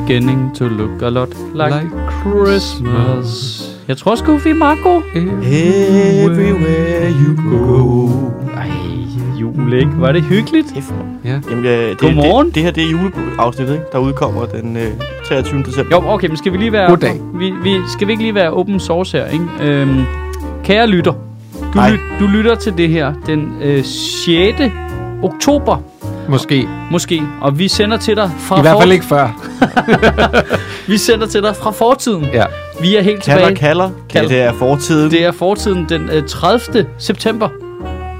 beginning to look a lot like, Like Christmas. Jeg tror sgu, vi er meget gode. Everywhere you go. Ej, jul, ikke? Var det hyggeligt? Ja. Jamen, øh, det, Godmorgen. Det, det her, det er juleafsnittet, ikke? Der udkommer den øh, 23. december. Jo, okay, men skal vi lige være... Goddag. Vi, vi, skal vi ikke lige være open source her, ikke? Øhm, kære lytter, du, lyt, du lytter til det her den øh, 6. oktober, Måske. måske, og vi sender til dig fra I hvert fald ikke før. Vi sender til dig fra fortiden. Ja. Vi er helt tilbage. kalder. Kalder. Det er fortiden. Det er fortiden den øh, 30. september.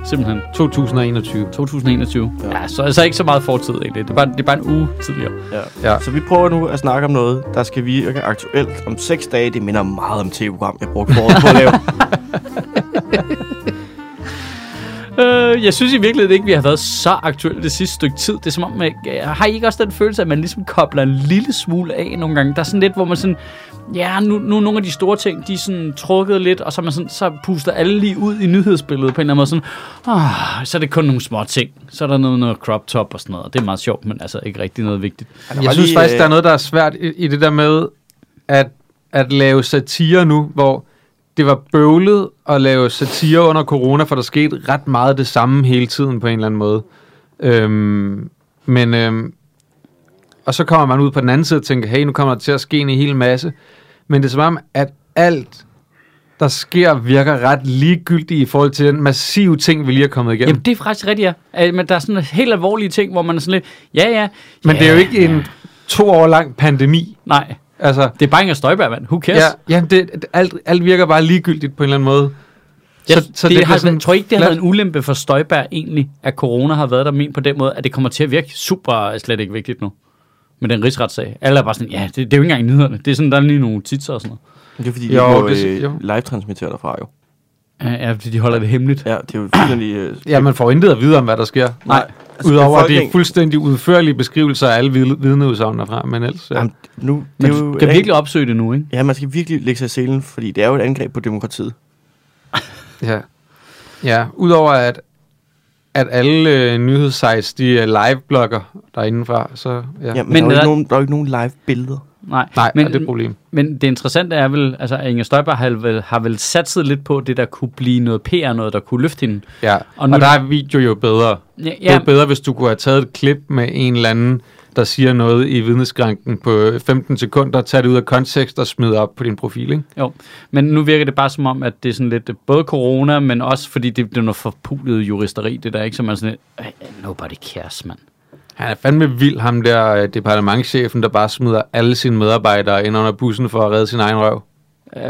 Simpelthen. 2021. 2021. Ja, Ja. så altså ikke så meget fortid egentlig. Det er bare, det er bare en uge tidligere. Ja. Ja. Så vi prøver nu at snakke om noget, der skal virke aktuelt om 6 dage. Det minder meget om tv-program, jeg brugte foråret på at lave. Øh, jeg synes i virkeligheden ikke, vi har været så aktuelle det sidste stykke tid. Det er som om, jeg, har I ikke også den følelse, at man ligesom kobler en lille smule af nogle gange? Der er sådan lidt, hvor man sådan, ja, nu, nu er nogle af de store ting, de er sådan trukket lidt, og så, man sådan, så puster alle lige ud i nyhedsbilledet på en eller anden måde. Sådan, ah, så er det kun nogle små ting. Så er der noget, noget crop top og sådan noget. og Det er meget sjovt, men altså ikke rigtig noget vigtigt. Var Jeg synes lige, faktisk, øh, der er noget, der er svært i, i det der med at, at lave satire nu, hvor det var bøvlet at lave satire under corona, for der skete ret meget det samme hele tiden på en eller anden måde. Øhm, men øhm, og så kommer man ud på den anden side og tænker, hey, nu kommer der til at ske en hel masse. Men det er som om, at alt, der sker, virker ret ligegyldigt i forhold til den massive ting, vi lige er kommet igennem. Jamen, det er faktisk rigtigt, ja. Men der er sådan helt alvorlige ting, hvor man er sådan lidt, ja, ja. Men ja, det er jo ikke ja. en to år lang pandemi. Nej, Altså, det er bare Inger Støjberg, mand. Who cares? Ja, ja det, det- alt, alt virker bare ligegyldigt på en eller anden måde. Jeg, så, så det, det har, sådan, tror I ikke, det har været en ulempe for Støjberg egentlig, at corona har været der men på den måde, at det kommer til at virke super slet ikke vigtigt nu? Med den rigsretssag. Alle er bare sådan, ja, det, det er jo ikke engang nyhederne. Det er sådan, der er lige nogle titser og sådan noget. Det er fordi, de Jo, må det- øh, jo. live-transmittere derfra jo. Ja, ja, fordi de holder det hemmeligt. Ja, det er jo fuldstændig... Øh, Ja, man får intet at vide om, hvad der sker. Nej. altså, Udover at det er fuldstændig udførlige beskrivelser af alle vid- vidneudsagn derfra, men ellers... Ja. Jamen, nu, det er jo kan virkelig opsøge det nu, ikke? Ja, man skal virkelig lægge sig i selen, fordi det er jo et angreb på demokratiet. ja. ja, udover at, at alle øh, nyhedssites, de er live-blogger derindefra, så ja. Ja, men, Men der, er jo der- ikke nogen, der er jo ikke nogen live-billeder. Nej, Nej, men, men, det er et problem. men det interessante er vel, altså Inger Støjberg har vel, har vel satset lidt på det, der kunne blive noget PR, noget der kunne løfte hende. Ja, Og nu- og der er video jo bedre. Ja, Det er ja bedre, hvis du kunne have taget et klip med en eller anden, der siger noget i vidneskranken på 15 sekunder, tage det ud af kontekst og smide op på din profil, ikke? Jo, men nu virker det bare som om, at det er sådan lidt både corona, men også fordi det, det er noget forpulet juristeri, det der, ikke? Så man er sådan lidt, "Øh, nobody cares, mand. Han er fandme vild, ham der øh, departementchefen, der bare smider alle sine medarbejdere ind under bussen for at redde sin egen røv.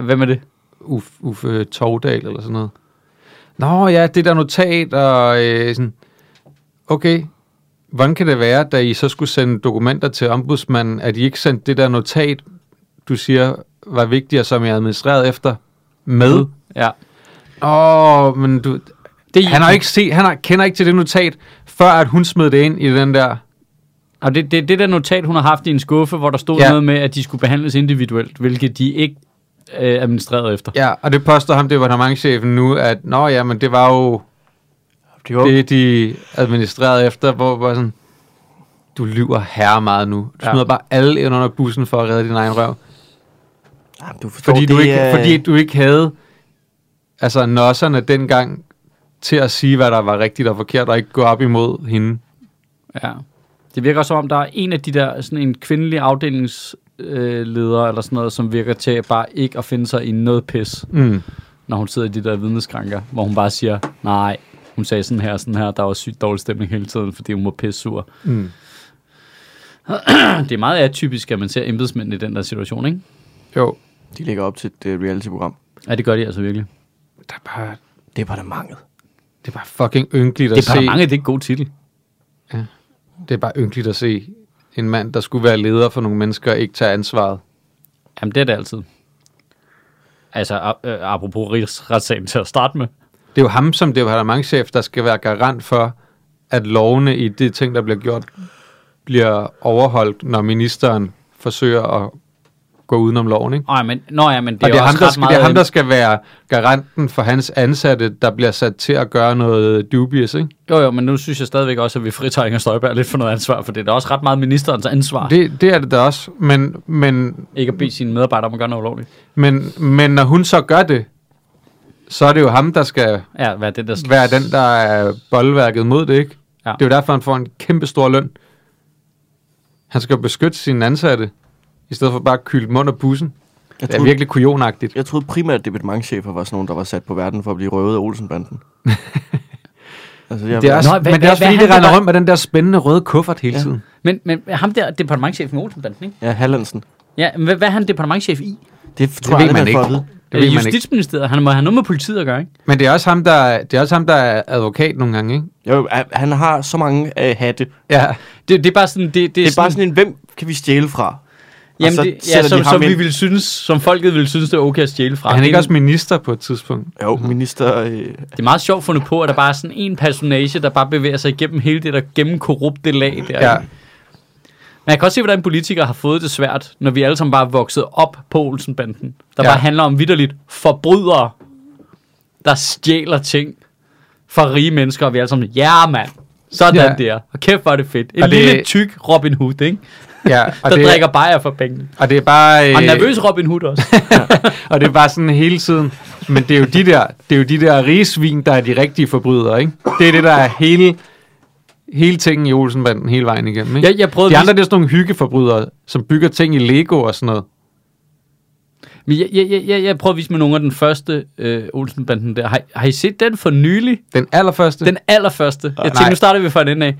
Hvem er det? Uffe, Uffe Tovdal eller sådan noget. Nå ja, det der notat og øh, sådan, okay, hvordan kan det være, da I så skulle sende dokumenter til ombudsmanden, at I ikke sendte det der notat, du siger var vigtigt, og som jeg administreret efter, med? Ja. Åh, oh, men du, Det, han har ikke set, han har, kender ikke til det notat, før at hun smed det ind i den der. Og det, det, det der notat, hun har haft i en skuffe, hvor der stod ja. Noget med, at de skulle behandles individuelt, hvilket de ikke øh, administrerede efter. Ja, og det påstår ham departementchefen nu, at nå ja, men det var jo Det var, det, de administrerede efter, hvor hvor sådan, du lyver herre meget nu. Du Ja. smider bare alle ind under bussen for at redde din egen røv. ja, du forstår, Fordi, det du ikke, er- fordi du ikke havde altså nosserne dengang til at sige, hvad der var rigtigt og forkert, og ikke gå op imod hende. Ja. Det virker som om, der er en af de der, sådan en kvindelig afdelingsleder, øh, eller sådan noget, som virker til bare ikke at finde sig i noget pis, Mm. når hun sidder i de der vidneskranker, hvor hun bare siger, nej, hun sagde sådan her, sådan her, der var sygt dårlig stemning hele tiden, fordi hun var pisse sur. Mm. Det er meget atypisk, at man ser embedsmænd i den der situation, ikke? Jo, De lægger op til et uh, reality-program. Ja, det gør de altså virkelig. der er bare, Departementet. Det er bare fucking ynkeligt at Det er se. bare mange, det er en god titel. Det er bare ynkeligt at se en mand, der skulle være leder for nogle mennesker, ikke tage ansvaret. Jamen, det er det altid. Altså, øh, apropos rigsretssagen til at starte med. Det er jo ham som departementchef, der skal være garant for, at lovene i det ting, der bliver gjort, bliver overholdt, når ministeren forsøger at gå udenom loven, ikke? Ej, men, nå ja, men det Det er, og det er, ham, der skal, meget... det er ham, der skal være garanten for hans ansatte, der bliver sat til at gøre noget dubious, ikke? Jo, jo, men nu synes jeg stadigvæk også, at vi fritager Inger Støjberg lidt for noget ansvar, for det er da også ret meget ministerens ansvar. Det... Det, er det da også, men, men, Ikke at bede sine medarbejdere om at gøre noget ulovligt. men, men når hun så gør det, så er det jo ham, der skal Ja, er det, der skal... være den, der er boldværket mod det, ikke? Ja. Det er jo derfor, han får en kæmpe stor løn. Han skal jo beskytte sine ansatte, i stedet for bare at kylde mund og bussen. Jeg Det er troede, virkelig kujonagtigt. jeg troede primært, at departementchefer var sådan nogen, der var sat på verden for at blive røvet af Olsenbanden. altså, jeg, Det er også, Nå, hvad- men det er også hvad- fordi, hvad det render rundt med den der spændende røde kuffert hele Ja. tiden. Men, men ham der, departementchefen i Olsenbanden, ikke? Ja, Hallandsen. Ja, men hvad, hvad er han departementchef i? Det, Det tror ved jeg man ikke. at vide. Det ved man ikke. Justitsministeriet, han må have noget med politiet at gøre, ikke? Men det er også ham, der, det er, også ham, der er advokat nogle gange, ikke? Jo, han har så mange øh, hatte. Ja. Det, det er bare sådan... Det, det, Det er bare sådan en, hvem kan vi stjæle fra? Jamen, så det, ja, sætter de som, som vi ville synes, som folket ville synes, det er okay at stjæle fra. Er han Det ikke også minister på et tidspunkt? Jo, minister... Øh, Det er meget sjovt fundet på, at der bare er sådan en personage, der bare bevæger sig igennem hele det der gennemkorrupte lag der. Ja. Men jeg kan også se, hvordan politikere har fået det svært, når vi alle sammen bare er vokset op på Olsenbanden. Der Ja. bare handler om vidderligt forbrydere, der stjæler ting fra rige mennesker, og vi er alle sammen, ja mand, sådan Ja. der. Og kæft, hvor er det fedt. En Og det- lille tyk Robin Hood, ikke? ja og, der det, drikker bajer for pengene. og det er bare... Og øh, nervøs Robin Hood også. Og det er bare sådan hele tiden. Men det er jo de der, det er jo de der rige svin, der er de rigtige forbrydere, ikke? Det er det, der er hele, hele tingen i Olsenbanden hele vejen igennem, ikke? Jeg, jeg prøvede De andre, det er sådan nogle hyggeforbrydere, som bygger ting i Lego og sådan noget. Men jeg, jeg, jeg, jeg, prøver at vise med nogle af den første øh, Olsenbanden der. Har, har I set den for nylig? Den allerførste. Den allerførste. Jeg tænkte, Nej. nu starter vi fra den af.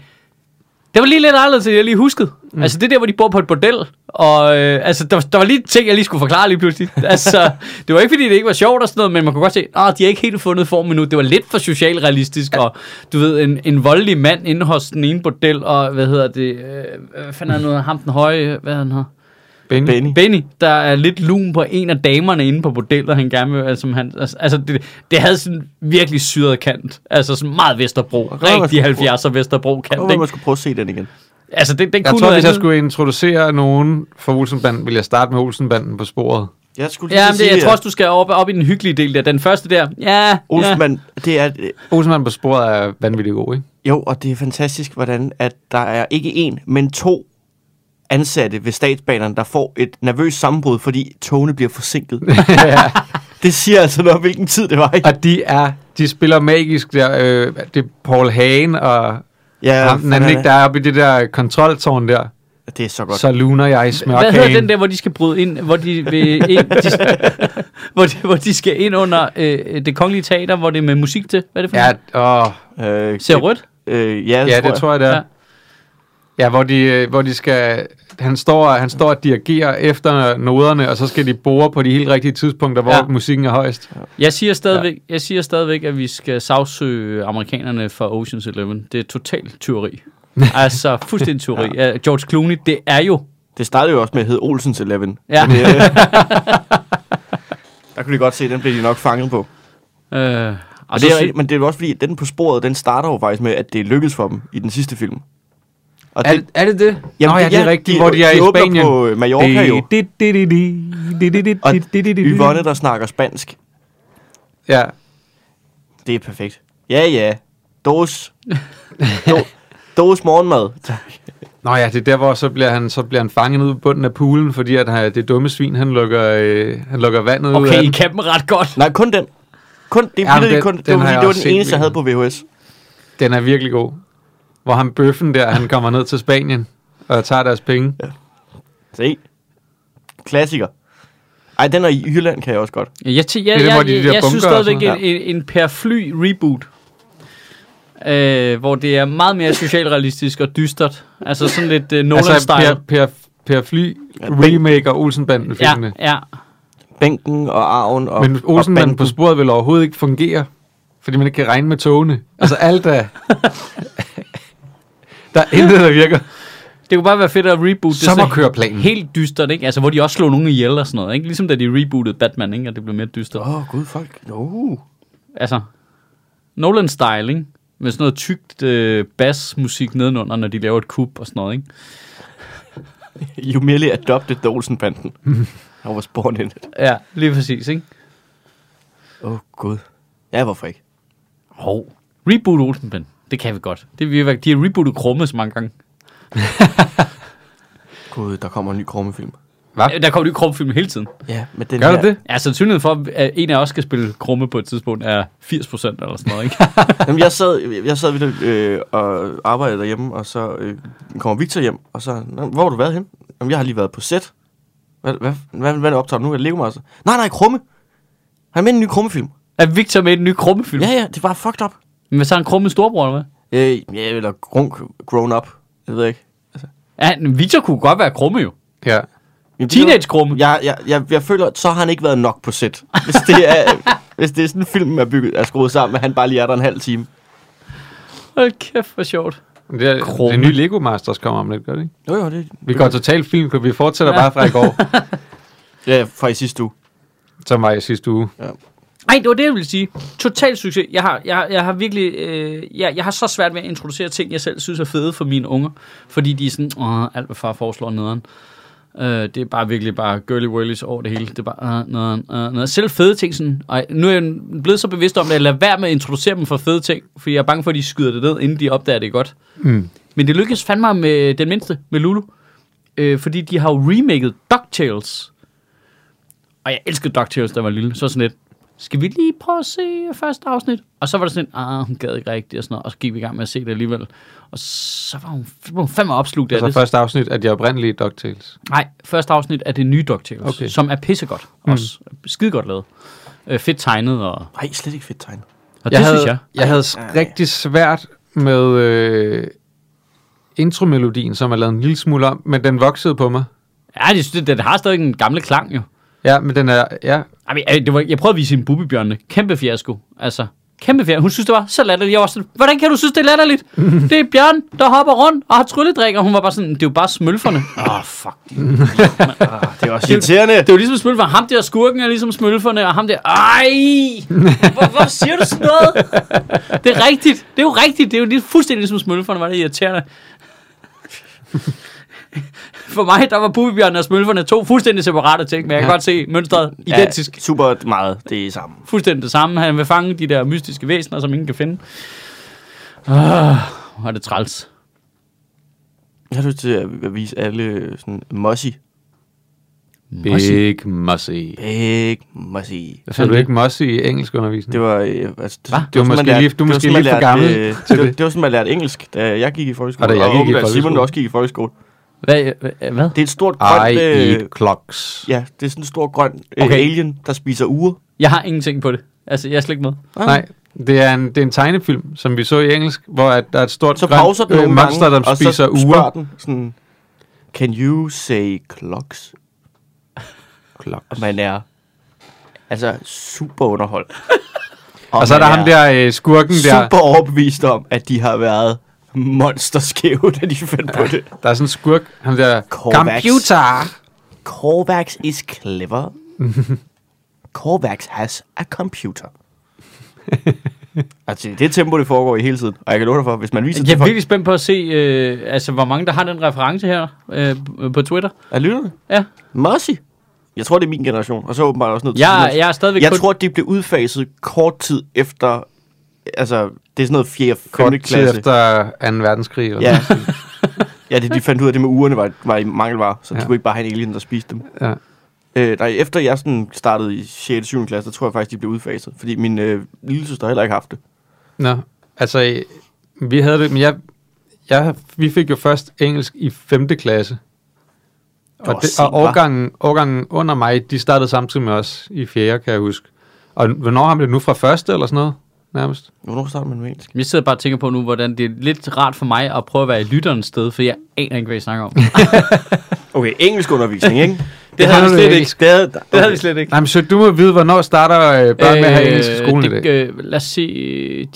Det var lige lidt anderledes, end jeg lige huskede. Mm. Altså det der, hvor de bor på et bordel. Og øh, altså, der, var- der var lige ting, jeg lige skulle forklare lige pludselig. altså, det var ikke, fordi det ikke var sjovt og sådan noget, men man kunne godt se, at de har ikke helt fundet form endnu. Det var lidt for socialrealistisk, ja. og du ved, en, en voldelig mand inde hos den ene bordel, og hvad hedder det, øh, hvad fanden er noget, ham den høje, hvad er han her? Benny. Benny. Benny, der er lidt lun på en af damerne inde på bordellet, han gerne vil, altså, han, altså, altså det, det havde sådan virkelig syret kant. Altså sådan meget Vesterbro. Rigtig man skulle 70'er Vesterbro kant, man ikke? skulle prøve at se den igen. Altså det, den Jeg kunne tror, hvis jeg skulle introducere nogen for Olsenbanden, vil jeg starte med Olsenbanden på sporet. Jeg skulle lige Ja, men det, at jeg sige, tror også, du skal op, op i den hyggelige del der. Den første der, ja, ja. Olsenband, det er... Olsenbanden på sporet er vanvittigt god, ikke? Jo, og det er fantastisk, hvordan at der er ikke en, men to ansatte ved statsbanerne, der får et nervøst sammenbrud, fordi togene bliver forsinket. det siger altså noget hvilken tid det var. Ikke? Og de er, de spiller magisk der, øh, det er Paul Hagen og Ja, ham, den anden, ikke, der er oppe i det der kontroltårn der. det er så godt. Så luner jeg i Hvad smørkagen. hedder den der, hvor de skal bryde ind, hvor de, vil ind, de, hvor de, hvor de skal ind under øh, det kongelige teater, hvor det er med musik til? Hvad er det for Ja, åh, Øh, Ser rødt? Øh, ja, ja, det tror jeg, det er. Ja. Ja. Hvor de, øh, hvor de skal... Han står, han står og dirigerer efter noderne, og så skal de bore på de helt rigtige tidspunkter, hvor Ja. musikken er højst. Jeg siger, stadigvæk, ja. jeg siger stadigvæk, at vi skal sagsøge amerikanerne for Ocean's Eleven. Det er totalt tyveri. altså, fuldstændig tyveri. ja. George Clooney, det er jo... Det startede jo også med at hedde Olsens Eleven. Ja. Men, øh, der kunne de godt se, at den blev de nok fanget på. Øh, Og og det er, men det er jo også fordi, at den på sporet, den starter jo faktisk med, at det lykkedes for dem i den sidste film. Og Er, er det det? Jamen, Nå, ja, det er rigtigt, hvor de er i åbner Spanien. på øh, Mallorca jo. Og Yvonne, der snakker spansk. Ja, Det er perfekt. Ja, ja. Dos. Do, dos morgenmad. Nå ja, det er der, hvor så bliver han, så bliver han fanget ud på bunden af poolen, fordi at han, det dumme svin, han lukker, øh, han lukker vandet ud af okay, I kan dem ret godt. Nej, kun den. Kun, det, Ja, ja, det, den- kun, det, den var, har fordi, det var den eneste, jeg havde på. VHS. Den er virkelig god. Hvor han bøffen der, han kommer ned til Spanien og tager deres penge. Se. Klassiker. Ej, den er i Jylland, kan jeg også godt. Jeg, jeg, jeg, jeg, jeg, der jeg synes og stadigvæk en, en, en per fly reboot. Øh, hvor det er meget mere socialrealistisk og dystert. Altså sådan lidt uh, Nolan-style. Altså per, per, per Fly Ja, remake og Olsenbanden ja, filmene. ja. Bænken og arven og Men og Olsenbanden på banden. sporet vil overhovedet ikke fungere, fordi man ikke kan regne med togene. Altså alt er... der er intet, der virker. Det kunne bare være fedt at reboot det. Sommerkøreplanen. Helt dystert, ikke? Altså, hvor de også slog nogen ihjel og sådan noget, ikke? Ligesom da de rebootede Batman, ikke? Og det blev mere dystert. Åh, oh, gud, folk. No. Altså, Nolan-style, ikke? Med sådan noget tykt øh, bassmusik nedenunder, når de laver et kub og sådan noget, ikke? You merely adopted the Olsenbanden. I was born in it. Ja, lige præcis, ikke? Åh, oh, gud. Ja, hvorfor ikke? Hov. Reboot Olsenband. Det kan vi godt. Det være, de har rebootet Krumme så mange gange. Gud, der kommer en ny krummefilm. Hvad? Der kommer nye Krumme-film hele tiden. Ja, men den Gør her, du det? Ja, sandsynligheden for, at en af os skal spille Krumme på et tidspunkt, er 80 procent eller sådan noget, ikke? Jamen, jeg sad, jeg sad ved øh, og arbejdede derhjemme, og så øh, kommer Victor hjem, og så, "Nå, hvor har du været hen? Jamen, jeg har lige været på set. Hvad, hvad, hvad, hvad er det optaget nu? Er det Lego Master? Nej, nej, Krumme. Han er med i en ny Krumme-film. er Victor med i den nye Krumme-film? Ja, ja, det var fucked up. Men så er han Krumme storbror, eller hvad? Øh, ja, eller grown, grown up. Jeg ved ikke. Ja, men Victor kunne godt være Krumme jo. Ja. Jamen, det er jo- Teenage-Krumme. Jeg, jeg, jeg, jeg føler, at så har han ikke været nok på set. Hvis det er, hvis det er sådan en film, er, bygget, er skruet sammen, at han bare lige er der en halv time. Hold kæft, hvor sjovt. Det, er, Krumme. det nye Lego Masters kommer om lidt, gør det ikke? Jo, jo, det Vi går totalt film, vi fortsætter bare fra i går, Ja, fra i sidste uge. som var i sidste uge. Nej, det var det, jeg ville sige. Total succes. Jeg har, jeg, jeg har virkelig... Øh, jeg, jeg har så svært ved at introducere ting, jeg selv synes er fede for mine unger. Fordi de er sådan, åh, alt hvad far foreslår nederen. Øh, det er bare virkelig bare girly whirlies over det hele. Det er bare øh, nederen, øh, nederen. Selv fede ting sådan... Og nu er jeg blevet så bevidst om det, at lade være med at introducere dem for fede ting. Fordi jeg er bange for, at de skyder det ned, inden de opdager det godt. Mm. Men det lykkedes fandme med den mindste, med Lulu. Øh, fordi de har jo remaket DuckTales. Og jeg elskede DuckTales, da jeg var lille. Så sådan lidt, skal vi lige prøve at se første afsnit? Og så var det sådan ah, hun gad ikke rigtigt og sådan noget. Og så gik vi i gang med at se det alligevel. Og så var hun, var hun fandme opslugt af Altså det. første afsnit af de oprindelige DuckTales. Nej, første afsnit er det nye DuckTales, Okay. som er pissegodt. Også skide godt lavet. Øh, fedt tegnet, og, Nej, slet ikke fedt tegn. og jeg det havde, synes jeg. Jeg havde s- rigtig svært med øh, intromelodien, som er lavet en lille smule om, men den voksede på mig. Ja, det, det, det har stadig en gamle klang jo. Ja, men den er, ja, Ej, men, øh, det var, jeg prøvede at vise hende Bubbybjørnene. Kæmpe fiasko. Altså, kæmpe fiasko. Hun synes, det var så latterligt. Jeg var sådan, hvordan kan du synes, det er latterligt? det er Bjørn, der hopper rundt og har trylledrik. Og hun var bare sådan, det er jo bare smølferne. Åh, oh, fuck. De. Det er også irriterende. Det er jo ligesom smølferne. Ham der skurken er ligesom smølferne, og ham der... Ej! Hvor, hvor siger du sådan noget? Det er rigtigt. Det er jo rigtigt. Det er jo lige fuldstændig ligesom smølferne, var det irriterende. For mig, der var Bubbybjørn og smølferne to fuldstændig separate ting, men jeg kan Ja. godt se mønstret identisk. Ja, super meget, det er sammen. fuldstændig det samme. Han vil fange de der mystiske væsener, som ingen kan finde. Ah, hvor er det træls. Jeg har lyst til at vise alle sådan Mossy. Big Mossy. Big Mossy. Så du ikke Mossy i engelsk undervisning? Det var, øh, altså, det, Hva? det sådan, man måske lærte- lige- du det var måske lige for lærte, gammel øh, til det. var- det. Det var sådan, man lærte engelsk, da jeg gik i folkeskole. Og da jeg gik i åbenbart folkeskole. Simon også gik i folkeskole. Hvad? hvad-? Det er et stort grønt... I Øh, eat clocks. ja, det er sådan en stor grøn øh, Okay. alien, der spiser uger. Jeg har ingenting på det. Altså, jeg er slet ikke med. Nej, det er, en, det er en tegnefilm, som vi så i engelsk, hvor at der er et stort Så grønt, den øh, monster, gange, der og spiser så uger. spørger den sådan... Can you say clocks? Clocks. Og man er altså super underholdt. Og så er der ham der øh, skurken der. super overbevist om, at de har været monsterskæve, da de fandt på det. Der er sådan en skurk, ham der. Computer! Corvax is clever. Corvax has a computer. altså, det er tempo, det foregår i hele tiden. Og jeg kan love dig for, hvis man viser Jeg det er virkelig spændt på at se, øh, altså, hvor mange der har den reference her øh, på Twitter. Er lytterne? Ja. Mossy. Jeg tror, det er min generation. Og så åbenbart også noget til Jeg, jeg er stadigvæk jeg kun... tror, det blev udfaset kort tid efter... Altså, det er sådan noget 4. 5. Kort tid klasse. efter 2. verdenskrig. Eller Ja. ja, det de fandt ud af, det med ugerne var, var i mangelvare, så ja. De kunne ikke bare have en alien, der spiste dem. Ja. Øh, der, efter jeg sådan startede i 6. 7. klasse, der tror jeg faktisk, de blev udfaset. Fordi min øh, lille søster heller ikke haft det. Nå, altså, vi havde det, men jeg, jeg, vi fik jo først engelsk i 5. klasse. Og, det, og årgangen, årgangen under mig, de startede samtidig med os i 4. kan jeg huske. Og hvornår har vi det nu fra første eller sådan noget, nærmest? Hvornår starter man med engelsk? Jeg sidder bare og tænker på nu, hvordan det er lidt rart for mig at prøve at være i lytterens sted, for jeg aner ikke, hvad I snakker om. Okay, engelsk undervisning, ikke? Det havde vi slet ikke. Det havde, okay. Det havde vi slet ikke. Nej, men så du må vide, hvornår starter øh, børn med at have engelsk i skolen i det, dag? øh, lad os se.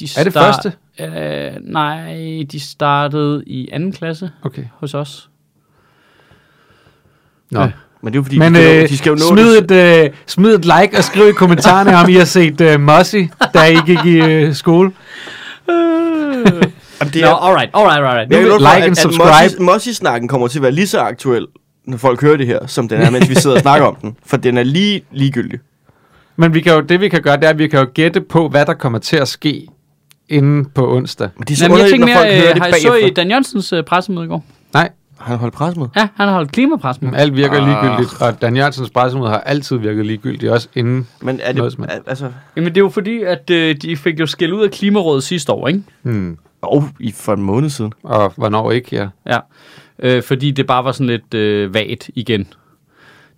De Er det første? Øh, nej, de startede i anden klasse Okay. hos os. Nå. Ja. Men det er jo fordi, Men de, skal, øh, de skal jo nå smid, det. et, øh, smid et like og skriv i kommentarerne, om I har set øh, Mossy, da I gik i øh, skole. Jamen, det er, alright, alright, alright. Nu, jeg love dig for, like and at, subscribe. at Mossy- Mossy-snakken kommer til at være lige så aktuel når folk hører det her, som den er, mens vi sidder og snakker om den. For den er lige ligegyldig. Men vi kan jo, det vi kan gøre, det er, at vi kan jo gætte på, hvad der kommer til at ske inden på onsdag. Men det er så Jamen, jeg tænker når folk mere, hører øh, det har I så bagefter. i Dan Jørgensens øh, pressemøde i går? Han holdt pressemøde. Ja, han har holdt klimapressemøde. alt virker Ah. ligegyldigt, og Dan Jørgensens pressemøde har altid virket ligegyldigt, også inden. Men er Noget det, er, altså... Jamen, det er jo fordi, at øh, de fik jo skæld ud af Klimarådet sidste år, ikke? Hmm. Oh, i for en måned siden. Og hvornår ikke, ja. Ja. Øh, fordi det bare var sådan lidt øh, vagt igen.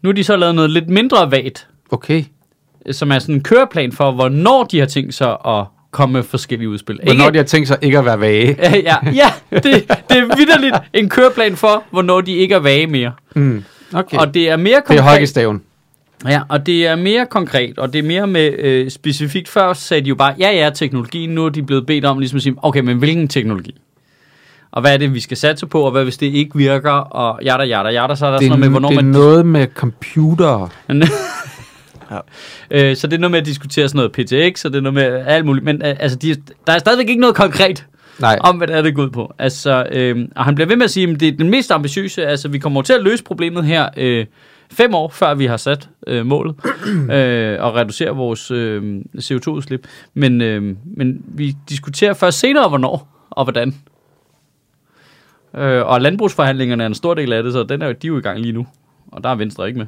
Nu har de så lavet noget lidt mindre vagt, Okay. som er sådan en køreplan for, hvornår de har tænkt sig at komme med forskellige udspil. Hvornår de har tænkt sig ikke at være vage. ja, ja, ja det, det er vidderligt en køreplan for, hvornår de ikke er vage mere. Hmm. Okay. Og det er mere det er konkret. hockeystaven. Ja, og det er mere konkret, og det er mere med øh, specifikt. Før sagde de jo bare, ja, ja, teknologien, nu er de blevet bedt om ligesom at sige, okay, men hvilken teknologi? Og hvad er det, vi skal satse på, og hvad hvis det ikke virker, og jada, jada, jada, så er der Det sådan noget med, hvornår det er man... noget med computere. Ja. øh, så det er noget med at diskutere sådan noget PTX, og det er noget med alt muligt, men øh, altså, de, der er stadigvæk ikke noget konkret Nej, om, hvad det er, det går ud på. Altså, øh, og han bliver ved med at sige, at det er den mest ambitiøse, altså vi kommer til at løse problemet her øh, fem år, før vi har sat øh, målet, øh, og reducere vores øh, CO2-udslip. Men, øh, men vi diskuterer først senere, hvornår og hvordan. Øh, og landbrugsforhandlingerne er en stor del af det, så den er, de er jo i gang lige nu. Og der er Venstre ikke med.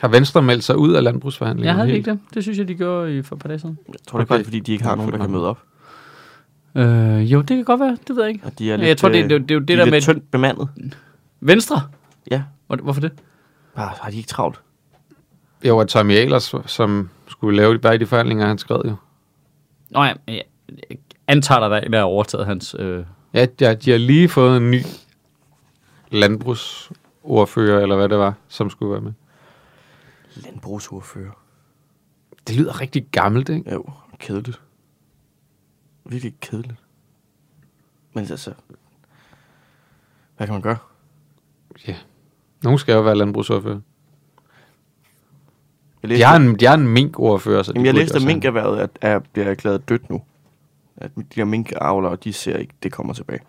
Har Venstre meldt sig ud af Jeg landbrugsforhandlingerne? havde helt? ikke det. Det synes jeg, de gjorde i, for et par dage siden. Jeg tror, det er Okay. bare, fordi de ikke har nogen, der kan møde op. Øh, jo, det kan godt være. Det ved jeg ikke. Og de er lidt, jeg tror, det, øh, det, det, det er jo det de er der med tyndt bemandet. Venstre. Ja. Hvor- Hvorfor det? Bare har de ikke travlt. Jo, og Tommy Ahlers, som skulle lave de, de forhandlinger, han skrev jo. Nå ja, jeg jeg antager, der er en, der har overtaget hans... Øh... Ja, ja, de har lige fået en ny landbrugsordfører, eller hvad det var, som skulle være med. Landbrugsordfører. Det lyder rigtig gammelt, ikke? Jo, kedeligt. Virkelig kedeligt. Men altså... Hvad kan man gøre? Ja. Nogen skal jo være landbrugsordfører. Jeg De har en, de har en mink-ordfører, så Jamen, jeg læste, at minkerhvervet er, er, bliver erklæret dødt nu. At de her minkavlere, de ser ikke, det kommer tilbage.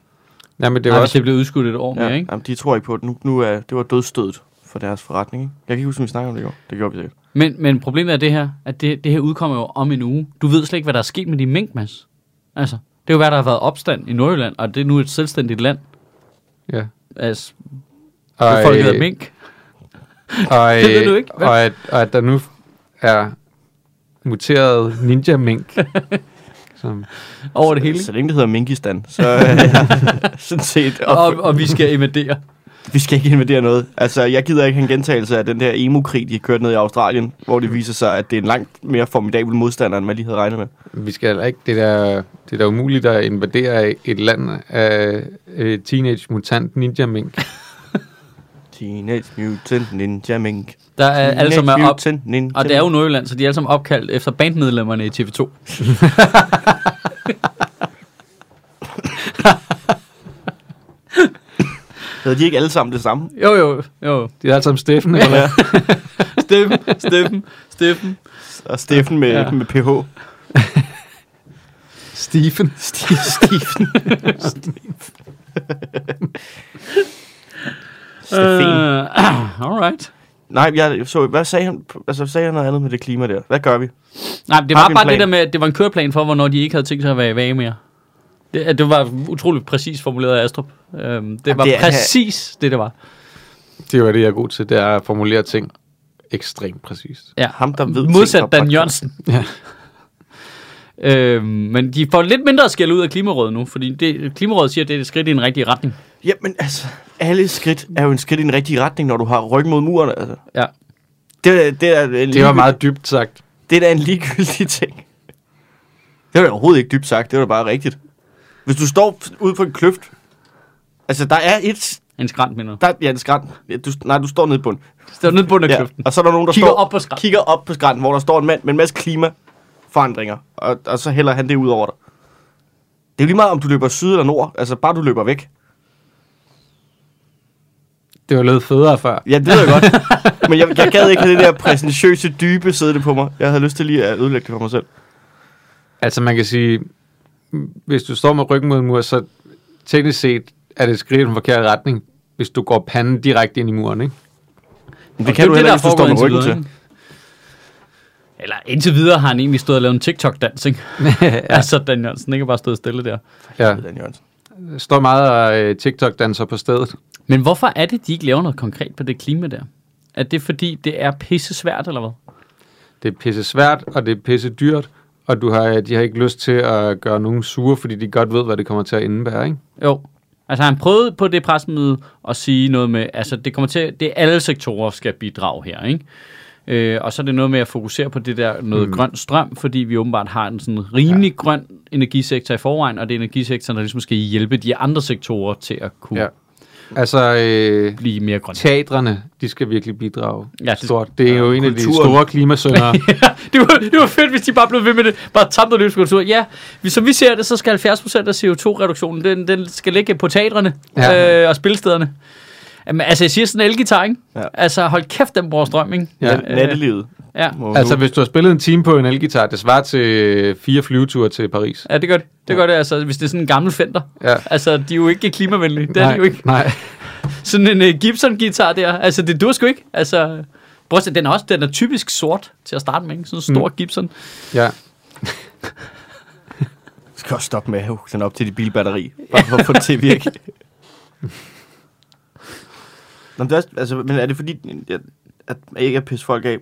Ja, men det var Nej, også... det blev udskudt et år mere, Ja, ikke? jamen, de tror ikke på det. Nu, nu er, det var dødstødet for deres forretning. Ikke? Jeg kan ikke huske, om vi snakker om det i går. Det gjorde vi sikkert. Men, men problemet er det her, at det, det her udkommer jo om en uge. Du ved slet ikke, hvad der er sket med de mink, Mads. Altså, det er jo hvad der har været opstand i Nordjylland, og det er nu et selvstændigt land. Ja. Altså, Og, folk hedder mink. Og, Det ved du ikke, hvad? Og at, og at der nu er muteret ninja-mink. som, Over det hele. Så længe det hedder Minkistan, så er jeg sådan set op. Og, og vi skal invadere. Vi skal ikke invadere noget. Altså, jeg gider ikke en gentagelse af den der emo-krig, de har kørt ned i Australien, hvor det viser sig, at det er en langt mere formidabel modstander, end man lige havde regnet med. vi skal heller ikke... Det der, det er da umuligt at invadere et land af øh, teenage mutant ninja-mink. Teenage Mutant Ninja Mink. Der er alle som er op, Ninja og det er jo Mink. Nordjylland, så de er alle sammen opkaldt efter bandmedlemmerne i TV2. Hedder de ikke alle sammen det samme? Jo, jo, jo. De er alle sammen Steffen, eller hvad? Steffen, Steffen, Steffen. Og Steffen med, Ja. ja. med PH. Stephen. Steve, Steffen. Steffen. Uh, alright. Nej, jeg så, hvad sagde han? Altså, sagde han noget andet med det klima der? Hvad gør vi? Nej, det var bare plan? det der med, at det var en køreplan for, hvornår de ikke havde tænkt sig at være i vage mere. Det, det var utroligt præcis formuleret af Astrup. Øhm, det var det er- præcis det, det var. Det var det, jeg er god til. Det er at formulere ting ekstremt præcist. Ja. Ham, der ved ting Modsat fra Dan podcast. Jørgensen. Ja. Øhm, men de får lidt mindre skæld ud af Klimarådet nu, fordi det, Klimarådet siger, at det er et skridt i en rigtig retning. Jamen, altså, alle skridt er jo en skridt i den rigtige retning, når du har ryggen mod muren. Altså. Ja. Det, er- det, er en Det var meget dybt sagt. Det er da en ligegyldig ting. Det var da overhovedet ikke dybt sagt, det var da bare rigtigt. Hvis du står ude på en kløft, altså der er et, En skrant, mener du. der, ja, en skrant. Ja, du, nej, du står nede på bunden. Det er nede på bunden af Ja, kløften. og så er der nogen, der Kigger står, op på skrant. kigger op på skrænten, hvor der står en mand med en masse klimaforandringer, og, og så hælder han det ud over dig. Det er jo lige meget, om du løber syd eller nord, altså bare du løber væk. Det var lidt federe før. Ja, det ved jeg godt. Men jeg, jeg gad ikke have det der præsentatiøse dybe siddende på mig. Jeg havde lyst til lige at ødelægge det for mig selv. Altså man kan sige, hvis du står med ryggen mod en mur, så teknisk set er det et skridt i den forkerte retning. hvis du går panden direkte ind i muren, ikke? Men Og det kan du er heller ikke, hvis du står med ryggen indtil til. Eller indtil videre har han egentlig stået og lavet en TikTok-dans, ikke? ja. Altså, Dan Jørgensen ikke bare stået stille der. Ja, Dan Jørgensen. der står meget af øh, TikTok-danser på stedet. Men hvorfor er det, de ikke laver noget konkret på det klima der? Er det fordi, det er pisse svært, eller hvad? Det er pisse svært, og det er pisse dyrt, og du har, de har ikke lyst til at gøre nogen sure, fordi de godt ved, hvad det kommer til at indebære, ikke? Jo. Altså han prøvede på det pressemøde at sige noget med, altså det kommer til, det er alle sektorer skal bidrage her, ikke? Øh, og så er det noget med at fokusere på det der noget mm. grøn strøm, fordi vi åbenbart har en sådan rimelig ja. grøn energisektor i forvejen, og det er energisektoren, der ligesom skal hjælpe de andre sektorer til at kunne Ja. Ja. Altså, øh, blive mere grønne. teatrene, de skal virkelig bidrage Ja, ja, det- stort. Det er jo en af de kulturen. store klimasøndere. det, var, det var fedt, hvis de bare blev ved med det. Bare tabt løs kultur. Ja, vi- som vi ser det, så skal 70% af CO2-reduktionen, den, den skal ligge på teatrene ja. Ja. øh, og spilstederne. Jamen, altså, jeg siger sådan en elgitar, ikke? Ja. Altså, hold kæft, den bruger strøm, ikke? Ja. Øh, Nattelivet. Ja. Altså, hvis du har spillet en time på en elgitar, det svarer til øh, fire flyveture til Paris. Ja, det gør det. Det gør det, altså, hvis det er sådan en gammel Fender. Ja. Altså, de er jo ikke klimavenlige. Det er de jo ikke. Nej. Sådan en uh, Gibson-guitar der, altså, det dur sgu ikke. Altså, prøv at se, den er også, den er typisk sort til at starte med, ikke? Sådan en stor mm. Gibson. Ja. skal også stoppe med at hugge den op til dit bilbatteri. Bare for at få det til at virke. Nå, men, det er, altså, men er det fordi, at, at jeg ikke er pisse folk af?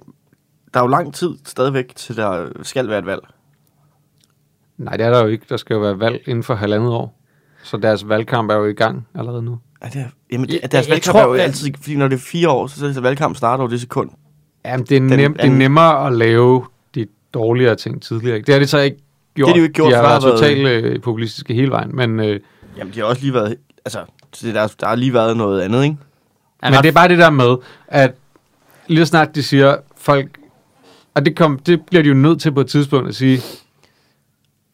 Der er jo lang tid stadigvæk, til der skal være et valg. Nej, det er der jo ikke. Der skal jo være valg inden for halvandet år. Så deres valgkamp er jo i gang allerede nu. Er det, jamen, Jeg- det, deres jeg valgkamp tror, er jo altid, fordi når det er fire år, så er valgkamp starter jo det sekund. Jamen, det er, Den nem, det er nemmere at lave de dårligere ting tidligere. Det har de så ikke gjort. Det har de jo ikke gjort, De har været- totalt øh, populistiske hele vejen. Men, øh, Jamen, de har også lige været, altså, det der, der har lige været noget andet, ikke? Men ret- det er bare det der med, at lige snart de siger, folk... Og det, kom, det bliver de jo nødt til på et tidspunkt at sige,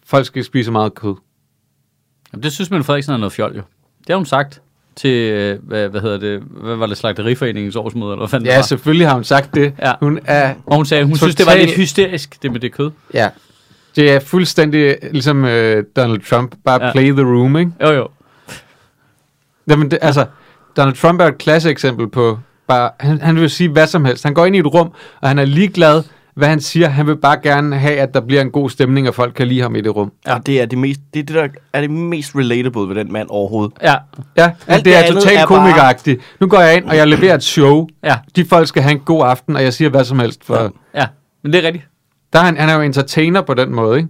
folk skal ikke spise så meget kød. Jamen, det synes man Frederiksen er noget fjol, jo. Det har hun sagt til, øh, hvad, hvad hedder det, hvad var det, Slagteriforeningens årsmøde, eller hvad fanden det Ja, selvfølgelig har hun sagt det. Ja. Hun er Og hun sagde, hun synes, det var Total- lidt hysterisk, det med det kød. Ja. Det er fuldstændig ligesom øh, Donald Trump. Bare ja. play the room, ikke? Jo, jo. Jamen, det, altså, Donald Trump er et klasse eksempel på bare, han, han vil sige hvad som helst. Han går ind i et rum, og han er ligeglad, hvad han siger. Han vil bare gerne have, at der bliver en god stemning, og folk kan lide ham i det rum. Ja. Det er det, mest, det, er det, der er det mest relatable ved den mand overhovedet. Ja, Ja, Alt det det er totalt er bare-. Nu går jeg ind, og jeg leverer et show. ja, De folk skal have en god aften, og jeg siger hvad som helst. For, Ja. ja. ja. Men det er rigtigt. der er han, han er jo entertainer på den måde, ikke?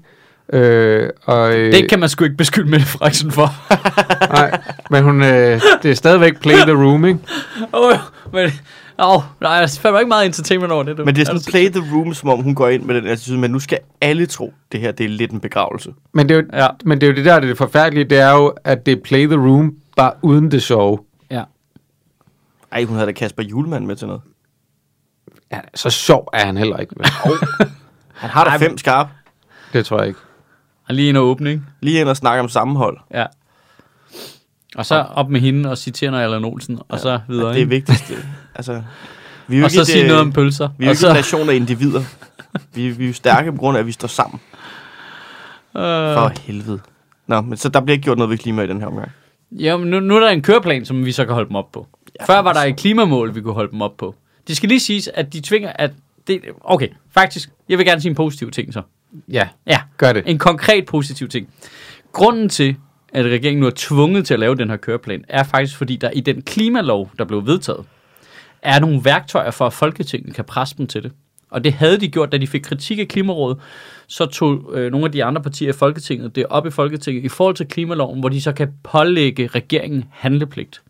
Øh, og, øh, Det kan man sgu ikke beskylde Mette Frederiksen for. Nej, men hun, øh, det er stadigvæk play the room, ikke? Åh, oh, men... Åh, oh, nej, jeg fandt ikke meget entertainment over det. Du. Men det er sådan Altså, play the room, som om hun går ind med den attitude, men nu skal alle tro, det her det er lidt en begravelse. Men det, er jo, Ja. men det er jo det der, det er det forfærdelige, det er jo, at det er play the room, bare uden det sjove. Ja. Ej, hun havde da Kasper Julemand med til noget. Ja, så sjov er han heller ikke. Han har da Ej, fem skarp. Det tror jeg ikke. Og lige en åbning. Lige ind og snakke om sammenhold. Ja. Og så op med hende og citere noget Allan Olsen, og så videre. Og det er ikke? vigtigst. altså, vi er og ikke så et, sige øh, noget om pølser. Vi er jo og ikke så, en nation af individer. Vi, vi er jo stærke på grund af, at vi står sammen. øh, For helvede. Nå, men så der bliver ikke gjort noget ved klima i den her omgang. Ja, men nu, nu er der en køreplan, som vi så kan holde dem op på. Ja, Før var der et klimamål, vi kunne holde dem op på. Det skal lige siges, at de tvinger, at det, okay, faktisk, jeg vil gerne sige en positiv ting så. Ja, Ja, gør det. en konkret positiv ting. Grunden til, at regeringen nu er tvunget til at lave den her køreplan, er faktisk fordi, der i den klimalov, der blev vedtaget, er nogle værktøjer for, at Folketinget kan presse dem til det. Og det havde de gjort, da de fik kritik af Klimarådet, så tog øh, nogle af de andre partier i Folketinget det op i Folketinget i forhold til klimaloven, hvor de så kan pålægge regeringen handlepligt.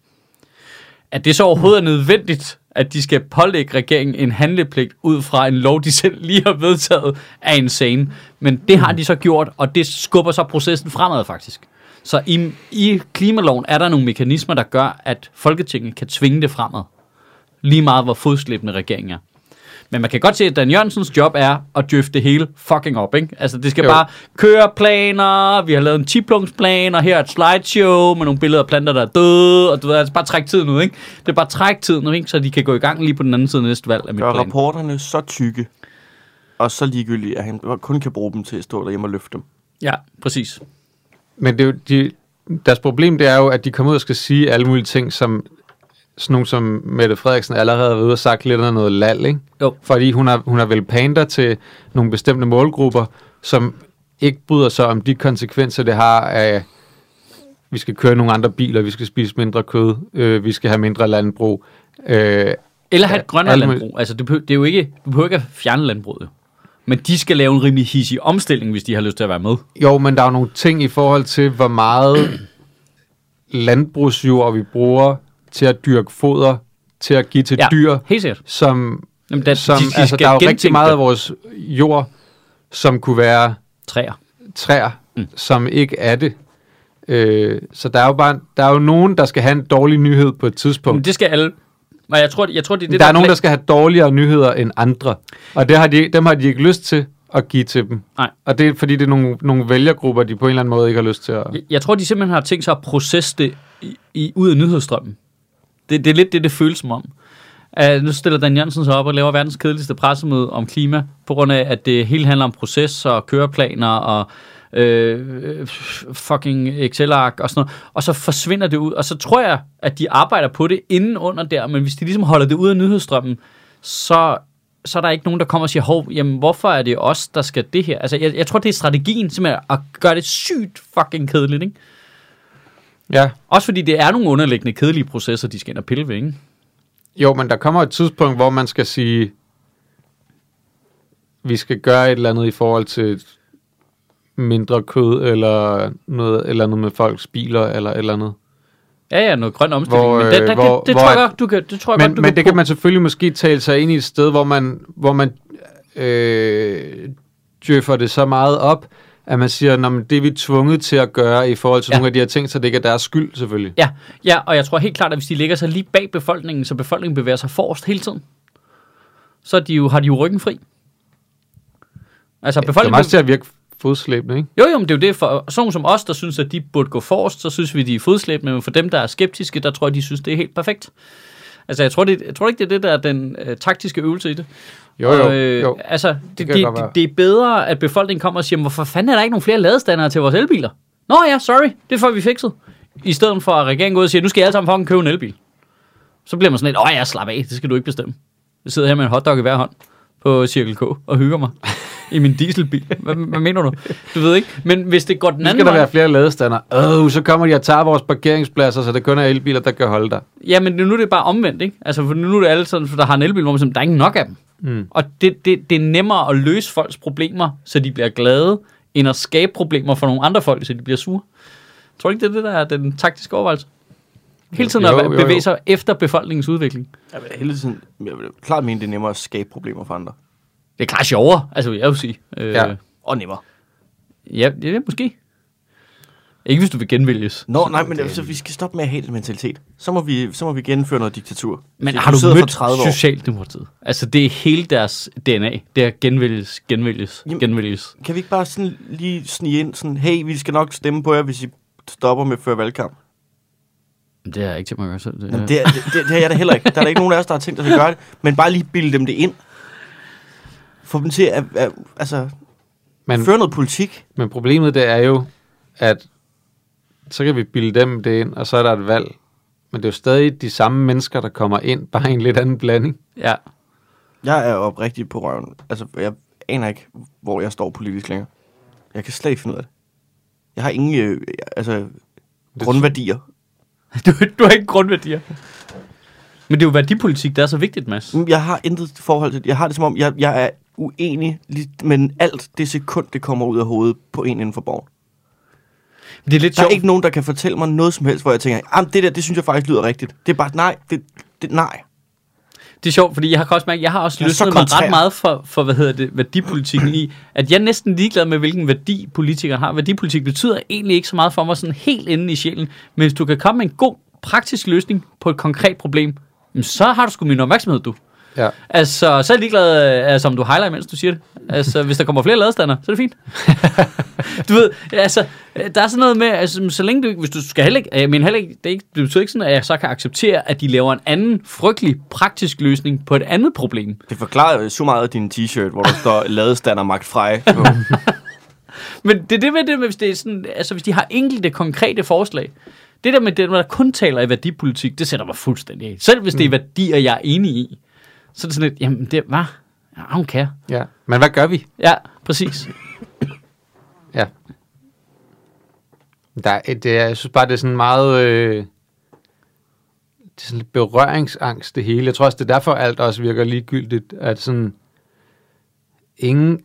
At det så overhovedet er nødvendigt, at de skal pålægge regeringen en handlepligt ud fra en lov, de selv lige har vedtaget, er insane. Men det har de så gjort, og det skubber så processen fremad faktisk. Så i, i klimaloven er der nogle mekanismer, der gør, at Folketinget kan tvinge det fremad. Lige meget, hvor fodslæbende regeringen er. Men man kan godt se, at Dan Jørgensens job er at døfte det hele fucking op, ikke? Altså, det skal jo. Bare køre planer, vi har lavet en 10-punktsplan, og her er et slideshow med nogle billeder af planter, der er døde, og du ved, altså bare træk tiden ud, ikke? Det er bare træk tiden ud, ikke? Så de kan gå i gang lige på den anden side af næste valg af mit Gør plan. rapporterne så tykke, og så ligegyldigt, at han kun kan bruge dem til at stå derhjemme og løfte dem. Ja, præcis. Men det er jo, de, deres problem det er jo, at de kommer ud og skal sige alle mulige ting, som sådan nogen som Mette Frederiksen allerede har været ude og sagt lidt af noget lal, ikke? Jo. Fordi hun har, hun har vel pander til nogle bestemte målgrupper, som ikke bryder sig om de konsekvenser, det har af, vi skal køre nogle andre biler, vi skal spise mindre kød, øh, vi skal have mindre landbrug. Øh, Eller have et grønnere landbrug. Altså, det, det er jo ikke, du behøver ikke at fjerne landbruget. Men de skal lave en rimelig hissig omstilling, hvis de har lyst til at være med. jo, men der er jo nogle ting i forhold til, hvor meget landbrugsjord vi bruger til at dyrke foder, til at give til Ja, dyr, helt sikkert. som, Jamen, der, som de, de altså, der er jo rigtig meget det. af vores jord, som kunne være Træer. træer, Mm. som ikke er det. Øh, så der er jo bare der er jo nogen, der skal have en dårlig nyhed på et tidspunkt. Men det skal alle. Men jeg tror, jeg tror det er det, der er nogen, der skal have dårligere nyheder end andre. Og det har de, dem har de ikke lyst til at give til dem. Nej. Og det er fordi, det er nogle, nogle vælgergrupper, de på en eller anden måde ikke har lyst til at... Jeg, jeg tror, de simpelthen har tænkt sig at processe det i, i, ud af nyhedsstrømmen. Det, det er lidt det, det føles som om. Uh, nu stiller Dan Jørgensen sig op og laver verdens kedeligste pressemøde om klima, på grund af, at det hele handler om proces og køreplaner og øh, fucking Excel-ark og sådan noget. Og så forsvinder det ud. Og så tror jeg, at de arbejder på det inden under der, men hvis de ligesom holder det ud af nyhedsstrømmen, så, så er der ikke nogen, der kommer og siger, hov, jamen hvorfor er det os, der skal det her? Altså, jeg, jeg tror, det er strategien simpelthen at gøre det sygt fucking kedeligt, ikke? Ja, Også fordi det er nogle underliggende kedelige processer, de skal ind og pille ved, ikke? jo, men der kommer et tidspunkt, hvor man skal sige, vi skal gøre et eller andet i forhold til mindre kød, eller noget, eller noget med folks biler, eller et eller andet. Ja, ja, noget grøn omstilling, Hvor, men det, øh, der, hvor- det, det, hvor tror jeg du kan, det tror jeg Men, godt, du men kan det kan man selvfølgelig måske tale sig ind i et sted, hvor man, hvor man øh, djøffer det så meget op, at man siger, at det er vi tvunget til at gøre i forhold til Ja. nogle af de her ting, så det ikke er deres skyld selvfølgelig. Ja, ja, og jeg tror helt klart, at hvis de lægger sig lige bag befolkningen, så befolkningen bevæger sig forrest hele tiden, så de jo, har de jo ryggen fri. Altså, Det er befolkningen... meget til at virke fodslæbende, ikke? Jo, jo, men det er jo det. For sådan som os, der synes, at de burde gå forrest, så synes vi, de er fodslæbende. Men for dem, der er skeptiske, der tror jeg, de synes, det er helt perfekt. Altså, jeg tror, det, jeg tror ikke, det er det, der er den øh, taktiske øvelse i det. Jo, jo, Og, øh, jo. Altså, det, det, det, det er bedre, at befolkningen kommer og siger, hvorfor fanden er der ikke nogen flere ladestandere til vores elbiler? Nå ja, sorry, det får vi fikset. I stedet for, at regeringen går ud og siger, nu skal I alle sammen fucking købe en elbil. Så bliver man sådan lidt, åh ja, slap af, det skal du ikke bestemme. Jeg sidder her med en hotdog i hver hånd på Circle K og hygger mig i min dieselbil. Hvad, hvad mener du? Du ved ikke. Men hvis det går den anden skal der vej... være flere ladestander. Åh, så kommer de og tager vores parkeringspladser, så det kun er elbiler, der kan holde der. Ja, men nu er det bare omvendt, ikke? Altså, for nu er det alle sådan, for der har en elbil, hvor man siger, der er ikke nok af dem. Mm. Og det, det, det er nemmere at løse folks problemer, så de bliver glade, end at skabe problemer for nogle andre folk, så de bliver sure. Tror du ikke, det er det, der er den taktiske overvejelse? Hele tiden Jo, at jo, jo. bevæge sig efter befolkningens udvikling. Jeg vil hele tiden, jeg vil klart mene, det er nemmere at skabe problemer for andre. Det er klart sjovere, altså jeg vil sige. Øh, Ja. Og nemmere. ja, ja, måske. Ikke hvis du vil genvælges. Nå, nej, men altså, vi skal stoppe med at have den mentalitet. Så må vi, så må vi gennemføre noget diktatur. Men Så har du for mødt 30 år. Socialdemokratiet? Altså, det er hele deres DNA. Det er genvælges, genvælges, Jamen- genvælges. Kan vi ikke bare sådan lige snige ind, sådan, hey, vi skal nok stemme på jer, hvis I stopper med før valgkamp? Det har jeg ikke til mig at gøre selv. Det, Jamen, det, er, det, det, det er jeg da heller ikke. Der er der ikke nogen af os, der har tænkt os at gøre det. Men bare lige bilde dem det ind. Få dem til at, at altså, Men, føre noget politik. men problemet det er jo, at så kan vi bilde dem det ind, og så er der et valg. Men det er jo stadig de samme mennesker, der kommer ind, bare i en lidt anden blanding. ja. Jeg er oprigtig på røven. Altså, jeg aner ikke, hvor jeg står politisk længere. Jeg kan slet ikke finde ud af det. Jeg har ingen øh, altså, grundværdier. Du, du har ikke grundværdier. Men det er jo værdipolitik, der er så vigtigt, Mads. Mm, Jeg har intet forhold til det. Jeg har det som om, jeg, jeg er uenig, men alt det sekund, det kommer ud af hovedet på en inden for borgen. Det er lidt Der er sjovt. ikke nogen, der kan fortælle mig noget som helst, hvor jeg tænker, det der, det synes jeg faktisk lyder rigtigt. Det er bare, nej, det, det nej. Det er sjovt, fordi jeg har også mærket, jeg har også Jeg løsnet mig ret meget for, for, hvad hedder det, værdipolitikken i, at jeg er næsten ligeglad med, hvilken værdi politikeren har. Værdipolitik betyder egentlig ikke så meget for mig sådan helt inde i sjælen, men hvis du kan komme med en god, praktisk løsning på et konkret problem, så har du sgu min opmærksomhed, du. Ja. Altså, så er jeg ligeglad, øh, altså, om du highlighter, mens du siger det. Altså, hvis der kommer flere ladestander, så er det fint. du ved, altså, der er sådan noget med, altså, så længe du, hvis du skal heller ikke, jeg mener heller ikke, det, er ikke, det betyder ikke sådan, at jeg så kan acceptere, at de laver en anden frygtelig praktisk løsning på et andet problem. Det forklarer så meget af din t-shirt, hvor der står ladestander Magt Frej. Men det er det med det, med, hvis det er sådan, altså hvis de har enkelte konkrete forslag, det der med det, når der kun taler i værdipolitik, det sætter mig fuldstændig af. Selv hvis det er værdier, jeg er enig i, så er det sådan lidt, jamen det var, I don't care. Ja. Men hvad gør vi? Ja, præcis. Ja. Der, er et- det er, jeg synes bare, det er sådan meget... Øh, det er sådan lidt berøringsangst, det hele. Jeg tror også, det er derfor, alt også virker ligegyldigt. At sådan... Ingen...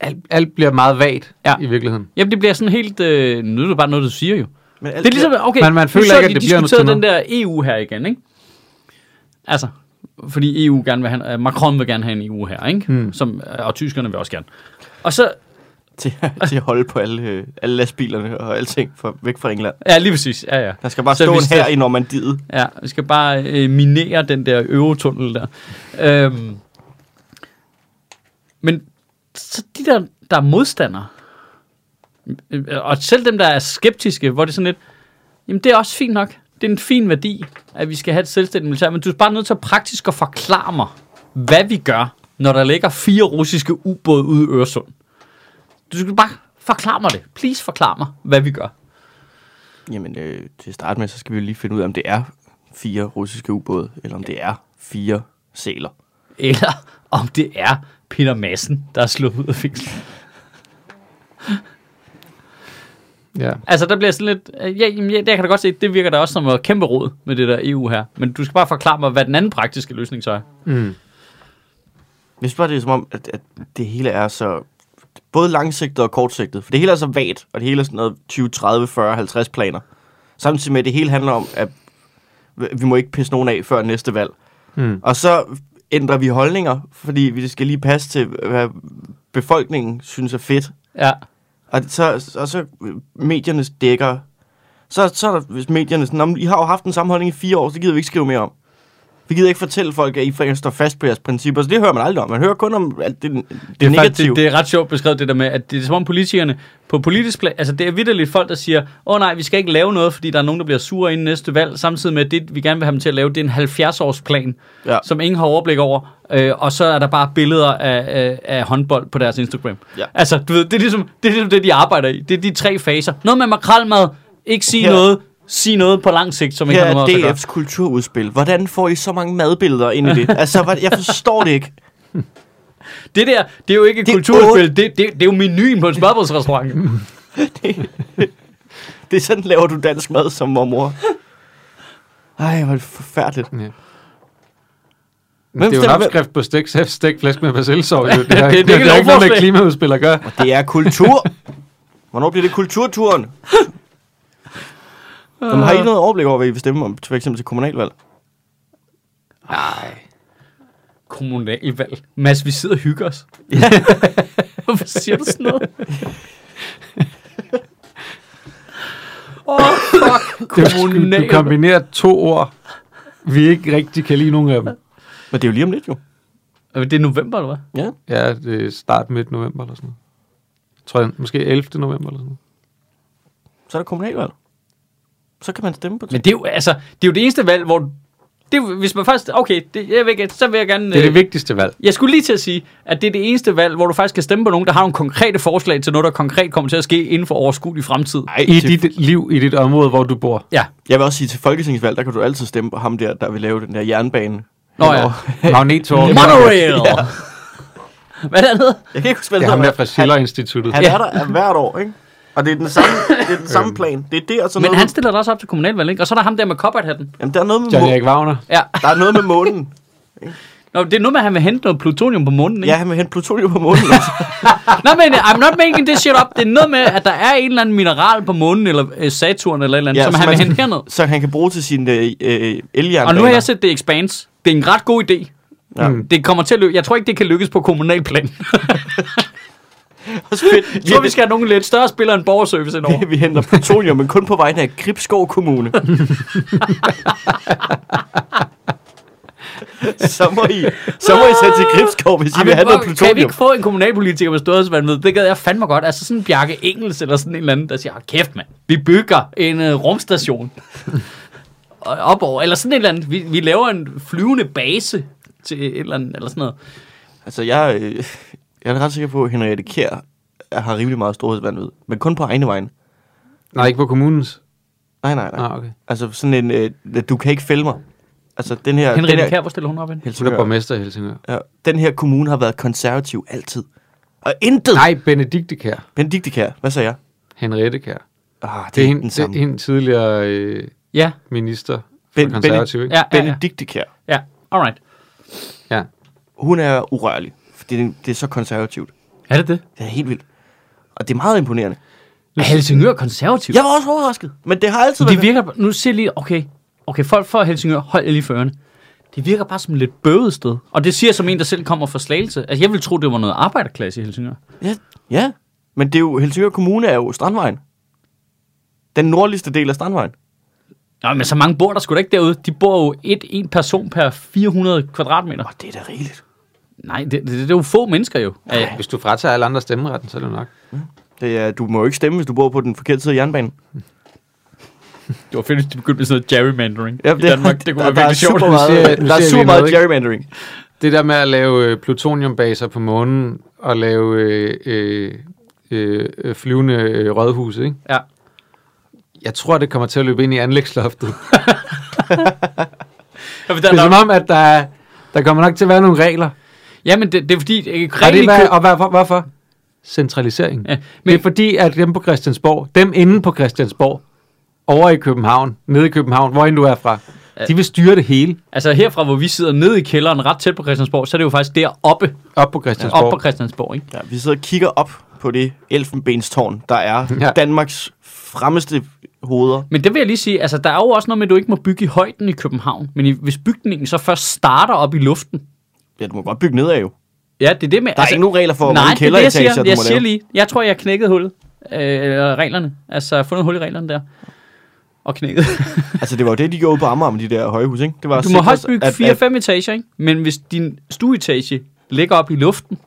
Alt, alt bliver meget vagt Ja. ja. i virkeligheden. Jamen det bliver sådan helt, øh, nu er det bare noget, du siger jo. Men alt Det er ligesom, okay, Man- man føler ikke, at det bliver noget den der EU her igen, ikke? Altså, fordi EU gerne vil have, øh, Macron vil gerne have en EU her, ikke? Hmm. Som, øh, og tyskerne vil også gerne. Og så, til, til at holde på alle, øh, alle lastbilerne og alting for, væk fra England. ja lige præcis, ja ja. Der skal bare Så stå en her i Normandiet. Ja, vi skal bare øh, minere den der eurotunnel der. Øhm, men så de der, der er modstandere, og selv dem, der er skeptiske, hvor det er sådan lidt, jamen det er også fint nok. Det er en fin værdi, at vi skal have et selvstændigt militær, men du er bare nødt til at praktisk at forklare mig, hvad vi gør, når der ligger fire russiske ubåde ude i Øresund. Du skal bare forklare mig det. Please forklare mig, hvad vi gør. Jamen, øh, til at starte med, så skal vi jo lige finde ud af, om det er fire russiske ubåde, eller om det er fire sæler. eller om det er Peter Madsen, der er slået ud af fængsel. Ja. Altså, der bliver sådan lidt... øh, Ja, jamen, ja, der kan da godt se, det virker da også som et kæmpe råd med det der EU her. Men du skal bare forklare mig, hvad den anden praktiske løsning så er. Mm. Jeg synes bare, det er som om, at, at det hele er så både langsigtet og kortsigtet. For det hele er så vagt, og det hele er sådan noget 20, 30, 40, 50 planer. Samtidig med, at det hele handler om, at vi må ikke pisse nogen af før næste valg. Mm. Og så ændrer vi holdninger, fordi vi skal lige passe til, hvad befolkningen synes er fedt. Ja. Og så, og så øh, medierne dækker. Så, så er der, hvis medierne sådan, "Nå, I har jo haft den samme holdning i fire år, så gider vi ikke skrive mere om. Vi gider ikke fortælle folk, at I faktisk står fast på jeres principper, så det hører man aldrig om. Man hører kun om alt det, det, Det er, faktisk, negative. det, det er ret sjovt beskrevet det der med, at det er som om politikerne på politisk plan, altså det er vidderligt folk, der siger, åh oh, nej, vi skal ikke lave noget, fordi der er nogen, der bliver sure inden næste valg, samtidig med, at det, vi gerne vil have dem til at lave, det er en 70-års plan, Ja. som ingen har overblik over, øh, og så er der bare billeder af, af, af håndbold på deres Instagram. Ja. Altså, du ved, det er, ligesom, det er ligesom det, de arbejder i. Det er de tre faser. Noget med makrelmad, ikke sige Her- noget, sige noget på lang sigt, som ikke Her har noget er os at gøre. DF's kulturudspil. Hvordan får I så mange madbilleder ind i det? altså, hvad, jeg forstår det ikke. Det der, det er jo ikke et Det er kulturudspil, det, det, det er jo menuen på en smørbrødsrestaurant. Det er sådan, laver du dansk mad som mormor. Ej, hvor er det forfærdeligt. Ja. Hvem det er jo en opskrift på stek, stek flæsk med persillesov. jo. Det, Det er det, ikke det har ikke noget med klimaudspil at gøre. Det er kultur. Hvornår bliver det kulturturen? Jamen, har I noget overblik over, hvad I vil stemme om, for eksempel til kommunalvalg? Nej. Kommunalvalg. Mads, vi sidder og hygger os. Hvorfor siger du sådan noget? Åh, oh, fuck. Du, du kombinerer to ord, vi ikke rigtig kan lide nogen af dem. Men det er jo lige om lidt, jo. Det er november, eller hvad? Ja. Ja, det er start midt november eller sådan noget. Jeg tror jeg, måske 11. november eller sådan noget. Så er der kommunalvalg. Så kan man stemme på Men det er jo, altså, det er jo det eneste valg, hvor... Det, er hvis man først... Okay, det, jeg vil, ikke- så vil jeg gerne... Det er det øh, vigtigste valg. Jeg skulle lige til at sige, at det er det eneste valg, hvor du faktisk kan stemme på nogen, der har nogle konkrete forslag til noget, der konkret kommer til at ske inden for overskuelig fremtid. Ej, I til, dit liv, i dit område, hvor du bor. Ja. Jeg vil også sige, til folketingsvalg, der kan du altid stemme på ham der, der vil lave den der jernbane. Nå ja. Magnettog. Monorail! Hvad er det, andet? Jeg kan ikke huske, hvad Det er ham der fra Schiller Instituttet. Han Ja. er der er hvert år, ikke? Og det er den samme, det er den samme plan. Det er det, og så Men noget han med, stiller da også op til kommunalvalg, ikke? Og så er der ham der med kopperhatten. jamen, der er noget med, John må, Erik Wagner. Ja. der er noget med månen. Nå, det er noget med, at han vil hente noget plutonium på månen, ikke? Ja, han vil hente plutonium på månen også. Nå, men I'm not making this shit up. Det er noget med, at der er en eller anden mineral på månen, eller øh, Saturn, eller et eller andet, ja, som han vil hente herned. Så han kan bruge til sin øh, øh. Og nu har jeg set The Expanse. Det er en ret god idé. Ja. Mm. Det kommer til at lykkes. Jeg tror ikke, det kan lykkes på kommunalplan. Også fedt. Jeg tror, vi skal have nogle lidt større spillere end borgerservice indover. vi, vi henter plutonium, men kun på vegne af Gribskov Kommune. så, må I, så må I sætte til Gribskov, hvis I vil have noget hvor- Kan vi plutonium. ikke få en kommunalpolitiker med storhedsvandvid? Det gad jeg fandme godt. Altså sådan en Bjarke Engels eller sådan en eller anden, der siger, "Hold kæft mand, vi bygger en uh, rumstation. Og op over, eller sådan et eller andet. Vi, vi laver en flyvende base til et eller andet, eller sådan noget. Altså, jeg, øh, jeg er ret sikker på, at Henriette Kjær har rimelig meget storhedsvandvid. Men kun på egne vegne. Nej, ikke på kommunens. Nej, nej, nej. Ah, okay. Altså sådan en, øh, du kan ikke fælde mig. Altså den her, den Henriette her, Kær, hvor stiller hun op hen? Hun er Helsingør, borgmester i Helsingør. ja, den her kommune har været konservativ altid. Og intet. Nej, Benedikte Kær. Benedikte Kær, hvad sagde jeg? Henriette Kær. Ah, det, Det er hende, den det er samme. hende tidligere øh, Ja, minister for Ben- konservativ, ikke? ja, ja, ja. Benedikte Kær. ja. Alright. Ja. Hun er urørlig, det, det er så konservativt. Er det det? Det er helt vildt. Og det er meget imponerende. Er Helsingør konservativ? Jeg var også overrasket, men det har altid Det været... virker, nu ser lige, okay, okay, folk fra Helsingør, hold jer lige for ørerne. Det virker bare som et lidt bøvet sted. Og det siger som en, der selv kommer fra Slagelse. Altså, jeg ville tro, det var noget arbejderklasse i Helsingør. Ja, ja, men det er jo, Helsingør Kommune er jo Strandvejen. Den nordligste del af Strandvejen. Nå, men så mange bor der sgu da ikke derude. De bor jo et, en person per 400 kvadratmeter. Og det er da rigeligt. Nej, det, det, det er jo få mennesker jo. Ja, Hvis du fratager alle andre stemmeretten, så er det nok. Det er, du må jo ikke stemme, hvis du bor på den forkerte side af jernbanen. det var fedt, hvis de begyndte med sådan noget gerrymandering Ja, i Danmark. Det kunne der, være der er virkelig sjovt. super meget, nu der er super meget gerrymandering. Det der med at lave øh, plutoniumbaser på månen og lave øh, øh, øh, flyvende øh, rådhus, ikke? Ja. Jeg tror, det kommer til at løbe ind i anlægsloftet. Ja, men Det er der, som der, om, at der, er- der kommer nok til at være nogle regler. Ja, men det, det er fordi... Øh, Og, det, hvad, og hvad, hvor- hvorfor? Centralisering. Ja, Men det er fordi, at dem på Christiansborg, dem inde på Christiansborg, over i København, nede i København, hvor end du er fra, de vil styre det hele Altså herfra, hvor vi sidder nede i kælderen, ret tæt på Christiansborg, så er det jo faktisk deroppe, op på Christiansborg. op på Christiansborg, ikke? Ja, vi sidder og kigger op på det elfenbenstårn, der er Ja. ja. Danmarks fremmeste hoveder. Men det vil jeg lige sige, altså der er jo også noget med, at du ikke må bygge i højden i København. Men i, hvis bygningen så først starter op i luften, Ja, du må godt bygge nedad jo. ja, det er det med... Der er ikke nogen regler for, hvor nej, mange det er det, jeg kælderetager, siger. du Jeg må siger lave. lige, jeg tror, jeg knækkede hullet. Øh, eller reglerne. Altså, jeg har fundet hul i reglerne der. Og knækket. Altså, det var jo det, de gjorde på Amager med de der højhus, ikke? Det var at Du må højst bygge at- 4-5 etager, ikke? Men hvis din stueetage ligger op i luften,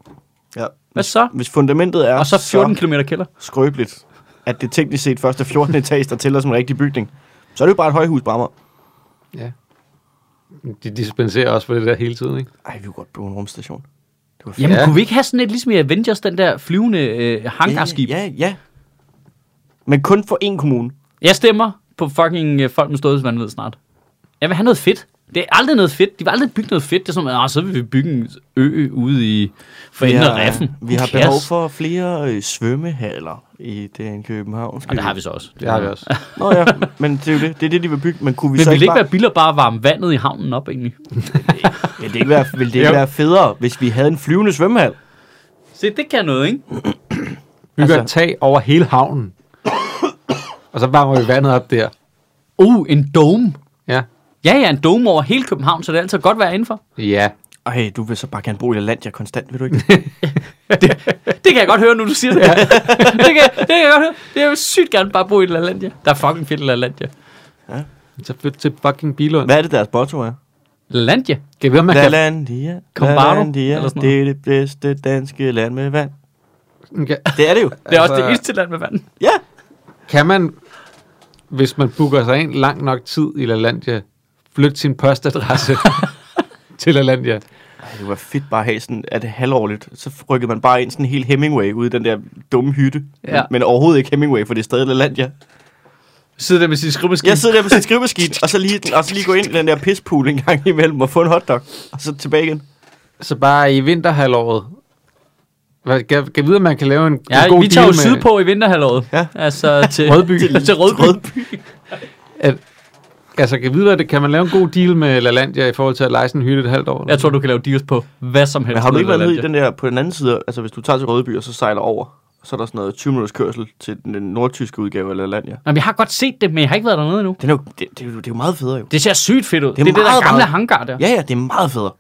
Ja. hvad så? Hvis fundamentet er Og så 14 km kælder. skrøbeligt, at det teknisk set først er 14 etage, der tæller som en rigtig bygning, så er det jo bare et højhus på Amager. Ja. De dispenserer også for det der hele tiden, ikke? Ej, vi kunne godt bruge en rumstation. Det var fedt. Jamen, Ja. kunne vi ikke have sådan et, ligesom i Avengers, den der flyvende øh, hangarskib? Ja, ja, ja. Men kun for én kommune. Jeg stemmer på fucking øh, folk med ståelsesvandvid snart. Jeg vil have noget fedt. Det er aldrig noget fedt. De vil aldrig bygge noget fedt. Det er sådan, at så vil vi bygge en ø ude i for enden af reffen. vi har behov for flere øh, svømmehaller i den København. Og det har vi så også. Det har vi også. Nå ja, men det er jo det. Det er det, de vil bygge. Men kunne vi Men så vil det ikke ikke bare... være billigere bare at varme vandet i havnen op, egentlig? Vil det ikke være, vil det ikke Jo. være federe, hvis vi havde en flyvende svømmehal? Se, det kan noget, ikke? Bygger Altså- et tag over hele havnen. og så varmer vi vandet op der. Uh, en dome. Ja. Ja, ja, en dome over hele København, så det er altid godt at være indenfor. Ja. Ej, du vil så bare gerne bo i LaLandia konstant, vil du ikke? Det kan jeg godt høre, nu du siger det. Ja. det, kan, det kan jeg godt høre. Det er jo sygt gerne bare bo i LaLandia. Der er fucking fedt i LaLandia. Så flyt til fucking Bilund. Hvad er det, deres motto er? LaLandia? Kan vi, man kan... LaLandia, Combardo, LaLandia, eller sådan det er det bedste danske land med vand. kan, Det er det jo. Det er også Altså- det eneste land med vand. Ja. kan man, hvis man booker sig ind lang nok tid i LaLandia, flytte sin postadresse til LaLandia? Ej, det var fedt bare at have sådan, at det halvårligt, så rykkede man bare ind sådan en helt Hemingway ude i den der dumme hytte. Ja. Men overhovedet ikke Hemingway, for det er stadig LaLandia. Sidder der med sin skrivemaskine. Jeg sidder der på sin skrivemaskine, og så lige, og så lige gå ind i den der pispool en gang imellem og få en hotdog, og så tilbage igen. Så bare i vinterhalvåret. Hvad, kan, kan vide, at man kan lave en, Ja, en god vi tager jo med, sydpå i vinterhalvåret. Ja. Altså til Rødby. Til, til Rødby. Rødby. At, altså, kan vide, det, kan man lave en god deal med LaLandia i forhold til at lege sådan en hytte et halvt år? Jeg tror, du kan lave deals på hvad som helst. Men har du ikke været nede i den der på den anden side, altså hvis du tager til Rødby og så sejler over, så er der sådan noget 20 minutters kørsel til den, nordtyske udgave af LaLandia. Jamen, jeg har godt set det, men jeg har ikke været dernede endnu. Den er jo, det, det, er jo, det er jo meget federe jo. Det ser sygt fedt ud. Det er det, er det der gamle meget- hangar der. Ja, ja, det er meget federe.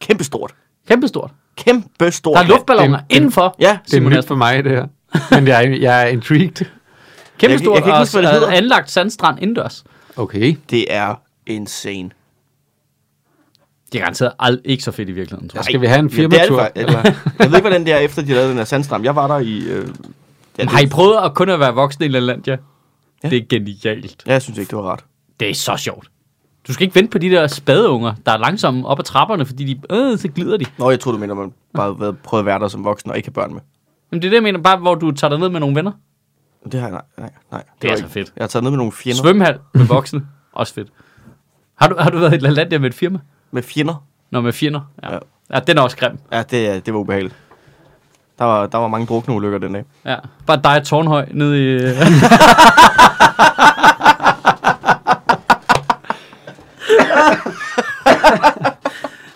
Kæmpe stort. Kæmpestort. Kæmpe stort. Der er luftballoner det- det- indenfor. Ja, Det er nyt for mig, det her. Men jeg, er- jeg er intrigued. Kæmpestort Jeg jeg kan ikke og huske, hvad det hedder. anlagt sandstrand indendørs. Okay. det er insane. Det er garanteret ald- ikke så fedt i virkeligheden, tror jeg. skal vi have en Ja, det er det firmatur. Eller, jeg ved ikke, hvordan det er, efter de lavede den her sandstram. Jeg var der i... Øh, ja, Har I prøvet at kun at være voksne i LaLandia? Ja. Det er genialt. Ja, jeg synes ikke, det var rart. Det er så sjovt. Du skal ikke vente på de der spadeunger, der er langsomme op ad trapperne, fordi de, øh, så glider de. Nå, jeg tror du mener, man bare har prøvet at være der som voksen og ikke have børn med. Men det er det, jeg mener, bare hvor du tager dig ned med nogle venner. Det har jeg, nej, nej, nej. Det er var altså ikke- fedt. Jeg har taget ned med nogle fjender. Svømmehal med voksne. Også fedt. Har du, har du været i LaLandia med et firma? Med fjender. Nå, med fjender. Ja. Ja. ja. den er også grim. Ja, det, det var ubehageligt. Der var, der var mange drukne ulykker den dag. Ja. Bare dig og Tårnhøj nede i...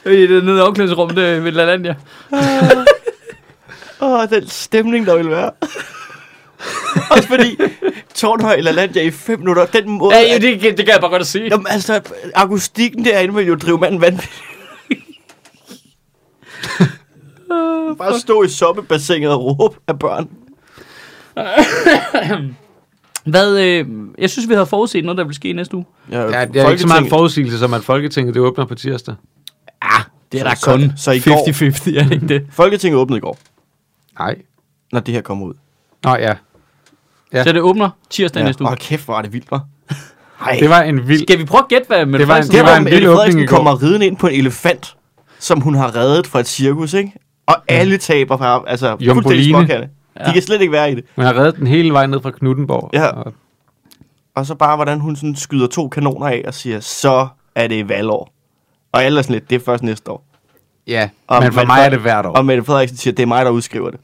I det nede i omklædningsrummet der ved LaLandia. Åh, oh, den stemning, der ville være. Også fordi Tårnhøj eller Landia i fem minutter, den måde... Ja, ja, det, det kan jeg bare godt at sige. Jamen, altså, akustikken derinde vil jo drive manden vanvittigt. Bare stå i soppebassinet og råbe af børn. Hvad, øh, jeg synes, vi havde forudset noget, der ville ske næste uge. Ja, det er ikke så meget en forudsigelse, som at Folketinget det åbner på tirsdag. Det er Så- da så- kun så i går- 50-50, er det ikke det? Folketinget åbnede i går, Nej. når det her kommer ud. Nå ja. Ja. Så det åbner tirsdag ja. næste uge. Hold kæft, hvor er det vildt, hva'? Ej, Det var en vild... Skal vi prøve at gætte, hvad Mette Det var en- det var, var en Mette vild åbning Frederiksen kommer ridende ind på en elefant, som hun har reddet fra et cirkus, ikke? Og alle taber fra, altså, fuldstændig Jomboline. småkatte. Ja. De kan slet ikke være i det. Man har reddet den hele vej ned fra Knuttenborg. Ja. Og, Og så bare, hvordan hun sådan skyder to kanoner af og siger, så er det valgår. Og alle er sådan lidt, det er først næste år. ja. Og men for Mette mig er det hvert år. Og Mette Frederiksen siger, det er mig, der udskriver det.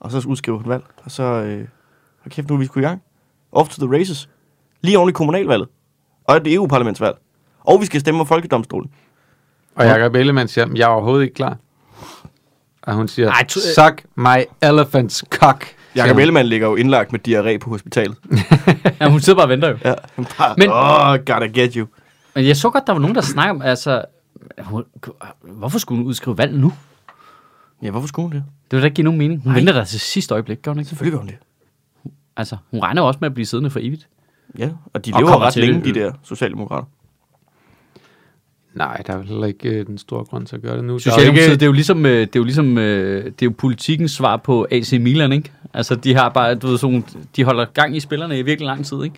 Og så udskriver hun valg. Og så, øh, hold kæft, nu er vi sgu i gang. Off to the races. Lige oven i kommunalvalget. Og et EU-parlamentsvalg. Og vi skal stemme om folkedomstolen. Og Jacob Ellemann siger, jeg er overhovedet ikke klar. Og hun siger, Ej, tu- suck my elephant's cock. Jakob. Ellemann ligger jo indlagt med diarré på hospitalet. Ja, hun sidder bare og venter jo. Ja, bare, Men- Men, oh, gotta get you. Men jeg så godt, der var nogen, der snakker om, altså... Hun, hvorfor skulle hun udskrive valg nu? Ja, hvorfor skulle hun det? Det vil da ikke give nogen mening. Hun Nej. venter der til sidste øjeblik, gør hun ikke? Selvfølgelig gør hun det. Altså, hun regner jo også med at blive siddende for evigt. Ja, og de Og lever kommer ret længe, det. de der socialdemokrater. Nej, der er vel heller ikke øh, den store grund til at gøre det nu. Socialdemokratiet, ikke, det er jo ligesom, øh, det er jo ligesom, øh, det er jo politikens svar på AC Milan, ikke? Altså, de har bare, du ved, sådan, de holder gang i spillerne i virkelig lang tid, ikke?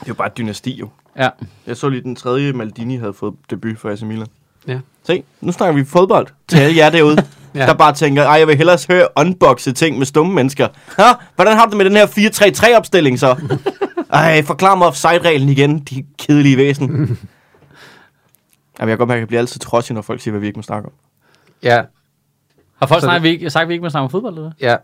Det er jo bare et dynasti, jo. Ja. Jeg så lige, den tredje Maldini havde fået debut for AC Milan. Ja. Se, nu snakker vi fodbold til alle jer derude, Ja. der bare tænker, ej, jeg vil hellere høre unboxe ting med stumme mennesker. Ha, hvordan har du det med den her 4-3-3-opstilling så? Ej, forklar mig offside-reglen igen, de kedelige væsen. Jamen, jeg kan godt mærke, at jeg bliver altid trodsig, når folk siger, hvad vi ikke må snakke om. ja, Har folk snakket, vi ikke, sagt, at vi ikke må snakke om fodbold, eller ja.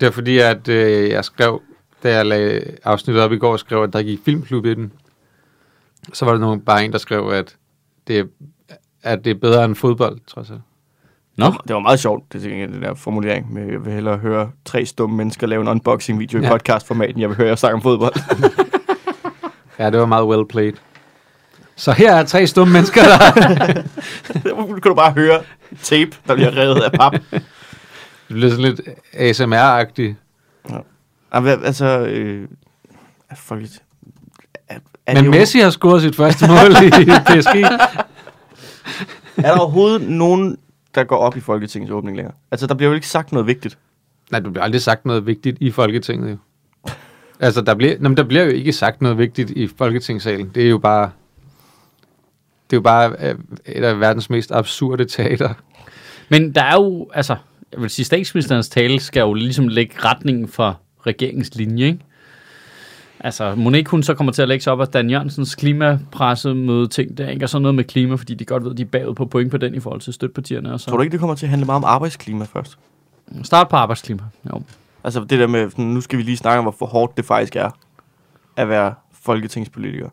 Det er fordi, at øh, jeg skrev, da jeg lagde afsnittet op i går, skrev, at der gik filmklub i den. Så var der nogen, bare en, der skrev, at det, er- at det er bedre end fodbold, trods alt. Nå, Det var meget sjovt, det, det der formulering med, jeg vil hellere høre tre stumme mennesker lave en unboxing-video i Ja. podcast-format, end jeg vil høre jer snakke om fodbold. Ja, det var meget well played. Så her er tre stumme mennesker, der... Nu kan du bare høre tape, der bliver revet af pap. det bliver sådan lidt ASMR-agtigt. Hvad- altså, øh, folk, er, er, Men Messi har scoret sit første mål i PSG. er der overhovedet nogen, der går op i Folketingets åbning længere? Altså, der bliver jo ikke sagt noget vigtigt. Nej, du bliver aldrig sagt noget vigtigt i Folketinget, jo. Altså, der bliver, nå, men der bliver jo ikke sagt noget vigtigt i Folketingssalen. Det er jo bare... Det er jo bare øh, et af verdens mest absurde teater. men der er jo, altså, jeg vil sige, statsministerens tale skal jo ligesom lægge retningen for regeringens linje, ikke? Altså, må ikke hun så kommer til at lægge sig op af Dan Jørgensens klimapressemøde ting der, ikke? Og sådan noget med klima, fordi de godt ved, at de er bagud på point på den i forhold til støttepartierne. Og så. Tror du ikke, det kommer til at handle meget om arbejdsklima først? Start på arbejdsklima. Jo. Altså, det der med, nu skal vi lige snakke om, hvor hårdt det faktisk er at være folketingspolitiker.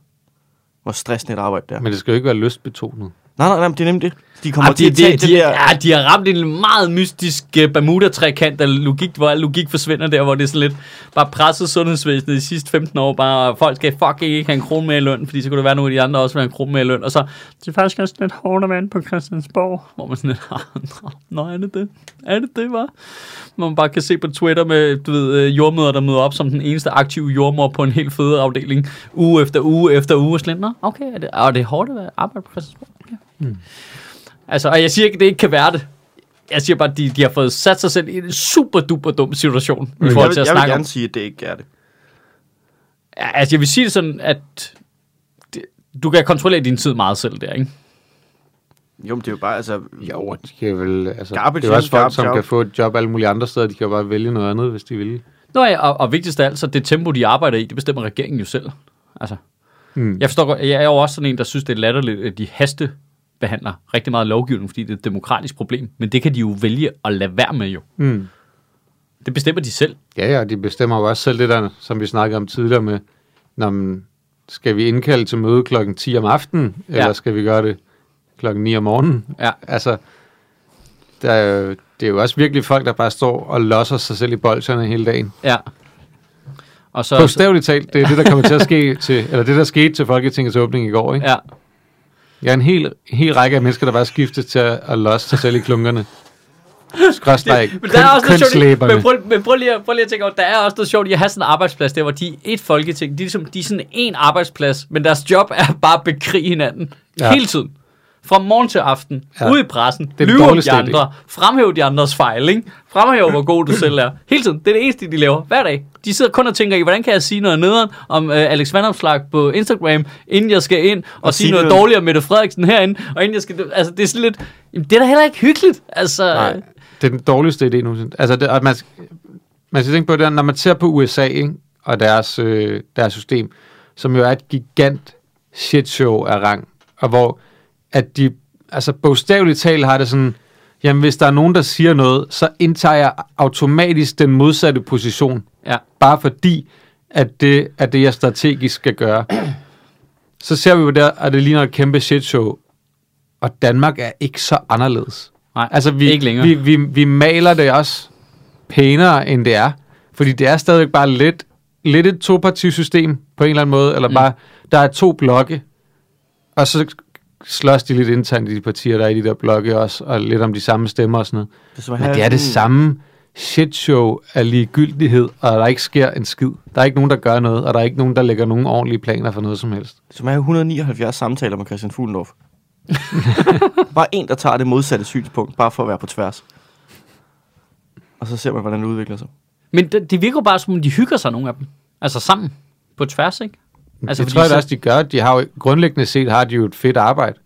Hvor stressende et arbejde det er. Men det skal jo ikke være lystbetonet. Nej, nej, nej, det er nemlig det. De kommer Ah, til de, at tage de, det de, der... ja, de har ramt en meget mystisk uh, Bermuda-trekant af logik, hvor al logik forsvinder der, hvor det er sådan lidt bare presset sundhedsvæsenet de sidste 15 år, bare og folk skal fuck ikke have en krone mere i løn, fordi så kunne det være nogle af de andre også vil have en krone mere i løn, og så det er faktisk også lidt hårdt at være inde på Christiansborg, hvor man sådan lidt, "Ah, nå, er det det? Er det det, var? Hvor man bare kan se på Twitter med, du ved, øh, jordmøder, der møder op som den eneste aktive jordmor på en helt fødeafdeling, uge efter uge efter uge, og sådan lidt, nå, okay, er det, og det er hårdt at arbejde på Christiansborg? Hmm. Altså, og jeg siger ikke, at det ikke kan være det. Jeg siger bare, at de, de har fået sat sig selv i en super duper dum situation i jeg forhold vil, til at jeg vil snakke om. gerne sige, at det ikke er det. Ja, Altså, jeg vil sige det sådan, at det, du kan kontrollere din tid meget selv der, ikke? Jo, men det er jo bare, altså... Jo, de kan vel, altså, Garbage det er jo også folk, som out. kan få et job alle mulige andre steder. De kan jo bare vælge noget andet, hvis de vil. Nå ja, og, og vigtigst af alt, så det tempo, de arbejder i, det bestemmer regeringen jo selv. Altså, Mm. jeg forstår godt, jeg er jo også sådan en, der synes, det er latterligt, at de haste behandler rigtig meget lovgivning, fordi det er et demokratisk problem. Men det kan de jo vælge at lade være med jo. Mm. Det bestemmer de selv. Ja, ja, de bestemmer jo også selv det der, som vi snakkede om tidligere med, når man, skal vi indkalde til møde klokken 10 om aftenen, ja. eller skal vi gøre det klokken 9 om morgenen? Ja. Altså, der er jo, det er jo også virkelig folk, der bare står og losser sig selv i bolsjerne hele dagen. Ja. Og så, Bogstaveligt talt, det er det, der kommer til at ske til, eller det, der skete til Folketingets åbning i går, ikke? ja. Jeg er en hel, hel række af mennesker, der bare skiftes til at, at losse sig selv i klunkerne. Skråstrej, Men der er også noget sjovt, men prøv, men prøv, lige, prøv lige at tænke over, der er også noget sjovt i at have sådan en arbejdsplads der, hvor de er et folketing, de er, ligesom, de er sådan en arbejdsplads, men deres job er bare at bekrige hinanden ja. hele tiden. Fra morgen til aften, Ja. ude i pressen, Det lyve om de andre, fremhæve de andres fejl, ikke? fremhæve, hvor god du selv er. Hele tiden. Det er det eneste, de laver. Hver dag. De sidder kun og tænker i, hvordan kan jeg sige noget nederen om øh, Alex Vandopslag på Instagram, inden jeg skal ind og, Og sige sige noget noget- dårligt om Mette Frederiksen herinde, og inden jeg skal... Altså, det er sådan lidt... Jamen, det er da heller ikke hyggeligt. Altså, Nej, det er den dårligste idé nogensinde. Altså, det, at man, man skal tænke på det, når man ser på USA ikke, og deres, øh, deres system, som jo er et gigant shitshow af rang, og hvor at de, altså bogstaveligt talt har det sådan, jamen hvis der er nogen, der siger noget, så indtager jeg automatisk den modsatte position, ja. bare fordi, at det er det, jeg strategisk skal gøre. Så ser vi jo der, at det ligner et kæmpe shitshow, og Danmark er ikke så anderledes. Nej, Altså, vi, ikke længere. Vi, vi, vi maler det også pænere, end det er. Fordi det er stadigvæk bare lidt, lidt et topartisystem på en eller anden måde. Eller Mm. bare, der er to blokke, og så slås de lidt internt i de partier, der er i de der blokke også, og lidt om de samme stemmer og sådan noget. Det er, Men det er det samme shitshow af ligegyldighed, og der ikke sker en skid. Der er ikke nogen, der gør noget, og der er ikke nogen, der lægger nogen ordentlige planer for noget som helst. Er som have 179 samtaler med Christian Fuglendorf. bare en, der tager det modsatte synspunkt, bare for at være på tværs. Og så ser man, hvordan det udvikler sig. Men det, det virker bare, som om de hygger sig, nogle af dem. Altså sammen. På tværs, ikke? Altså, det fordi tror jeg så- også, de gør. De har jo, grundlæggende set har de jo et fedt arbejde.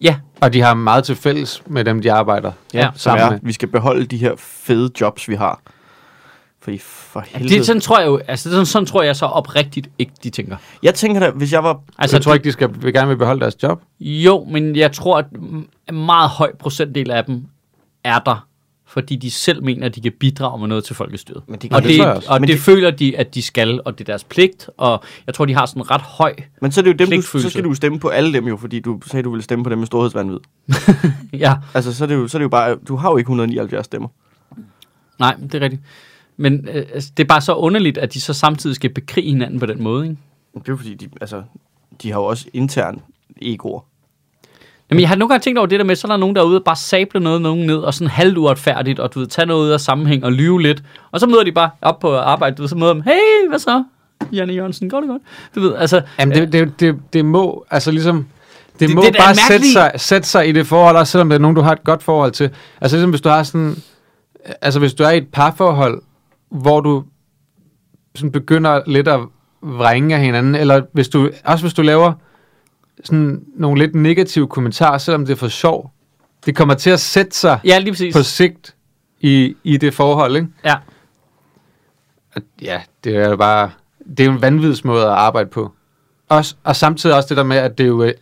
Ja, Og de har meget til fælles med dem, de arbejder Ja, sammen er, med. vi skal beholde de her fede jobs, vi har. For, for helvede. det, er sådan tror jeg jo, altså sådan, sådan tror jeg så oprigtigt ikke, de tænker. Jeg tænker da, hvis jeg var... Altså, jeg tror ikke, de skal, vil gerne vil beholde deres job. Jo, men jeg tror, at en meget høj procentdel af dem er der, fordi de selv mener, at de kan bidrage med noget til folkestyret. Men de og det det, og Men det de- føler de, at de skal, og det er deres pligt, og jeg tror, de har sådan en ret høj... Men så, er det jo dem, du, så skal du stemme på alle dem jo, fordi du sagde, du ville stemme på dem med storhedsvandvid. Ja, Altså, så er, det jo, så er det jo bare... Du har jo ikke 179 stemmer. nej, det er rigtigt. Men øh, altså, det er bare så underligt, at de så samtidig skal bekrige hinanden på den måde, ikke? Det er jo fordi, de, altså, de har jo også intern egoer. Jamen, jeg har nogle gange tænkt over det der med, så er der nogen derude, der bare sable noget nogen ned, og sådan halvt uretfærdigt, og du ved, tage noget ud af sammenhæng og lyve lidt. Og så møder de bare op på arbejde, du ved, så møder dem, hey, hvad så? Janne Jørgensen, går det godt? Du ved, altså, Jamen, det, det, det, det må, altså ligesom, det, det må det det, bare sætte sig, sætte sig i det forhold, også selvom det er nogen, du har et godt forhold til. Altså ligesom hvis du har sådan, altså hvis du er i et parforhold, hvor du sådan begynder lidt at vrænge af hinanden, eller hvis du, også hvis du laver sådan nogle lidt negative kommentarer, selvom det er for sjov, det kommer til at sætte sig ja, lige præcis. på sigt i, i det forhold, ikke? Ja. Og ja, det er jo bare, det er jo en vanvidsmåde at arbejde på. Også, og samtidig også det der med, at det jo øh,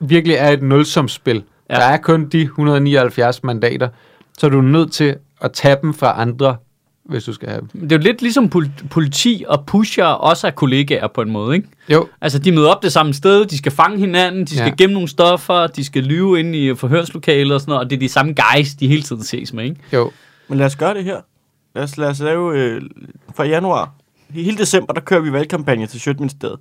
virkelig er et nulsumsspil. Ja. Der er kun de 179 mandater, så er du nødt til at tage dem fra andre, hvis du skal have dem. Det er jo lidt ligesom pol- politi og pusher også er kollegaer på en måde, ikke? Jo, Altså, de møder op det samme sted, de skal fange hinanden, de skal Ja. gemme nogle stoffer, de skal lyve ind i forhørslokalet og sådan noget, og det er de samme guys, de hele tiden ses med, ikke? jo. Men lad os gøre det her. Lad os, lad os lave... Øh, fra januar. I hele december, der kører vi valgkampagne til Sjøtministeriet.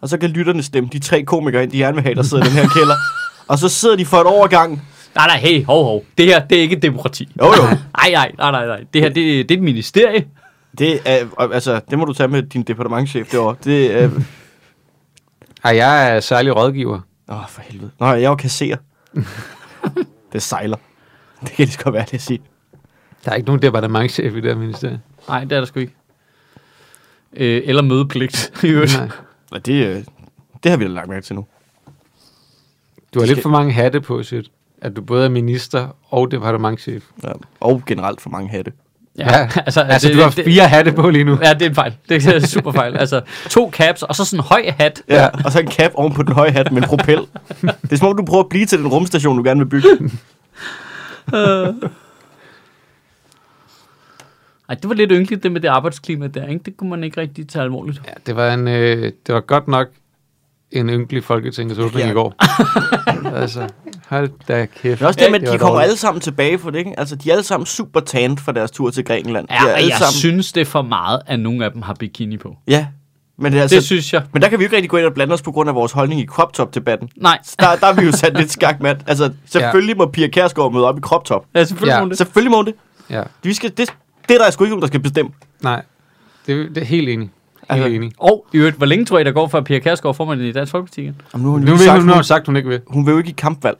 Og så kan lytterne stemme de tre komikere ind, de gerne vil have, der sidder i den her kælder. Og så sidder de for et overgang. Nej, nej, hey, hov, hov. Det her, det er ikke et demokrati. Jo, jo. Nej, nej, nej, nej, nej. Det her, det, det er et ministerie. Det, er, altså, det må du tage med din departementchef derovre. Det er... Ej, jeg er særlig rådgiver. Åh, for helvede. Nå, jeg er jo kasserer. det sejler. Det kan det sgu være, det at sige. Der er ikke nogen departementchef i det her ministerie. Nej, det er der sgu ikke. Øh, eller mødepligt. i øvrigt. Nej. Og det, øh, det har vi da lagt mærke til nu. Du har Skal- lidt for mange hatte på, shit. At du både er minister og departementchef. Ja. Og generelt for mange hatte. Ja, altså, altså det- du har det- fire hatte på lige nu. Ja, det er en fejl. Det er super fejl. Altså, to caps, og så sådan en høj hat. Ja, og så en cap oven på den høje hat med en propel. det er som om, du prøver at blive til den rumstation, du gerne vil bygge. Ej, det var lidt ynkeligt, det med det arbejdsklima der, ikke? Det kunne man ikke rigtig tage alvorligt. Ja, det var, en, øh, det var godt nok en ynkelig folketingets åbning Ja. i går. altså, hold da kæft. Det er også det med, at de kommer dårligt. alle sammen tilbage for det, ikke? Altså, de er alle sammen super tanned for deres tur til Grækenland. de er Ja, alle jeg sammen... synes, det er for meget, at nogle af dem har bikini på. Ja, men det er Altså, det synes jeg. Men der kan vi jo ikke rigtig gå ind og blande os på grund af vores holdning i crop top debatten. Nej, Der, der er vi jo sat lidt skak med. Altså, selvfølgelig må Pia Kærsgaard møde op i crop top. ja, selvfølgelig Ja. ja. det. Selvfølgelig må hun det. Ja, Vi skal, det, det er der sgu ikke nogen, der skal bestemme. nej. Det, det er helt enig. Helt Altså, enig. Og i øvrigt, hvor længe tror I, der går for Pia Kærsgaard formand i Dansk Folkeparti igen? Om nu, har hun Nu, sagt, hun, nu har hun, hun sagt, hun ikke vil. hun vil jo ikke i kampvalg.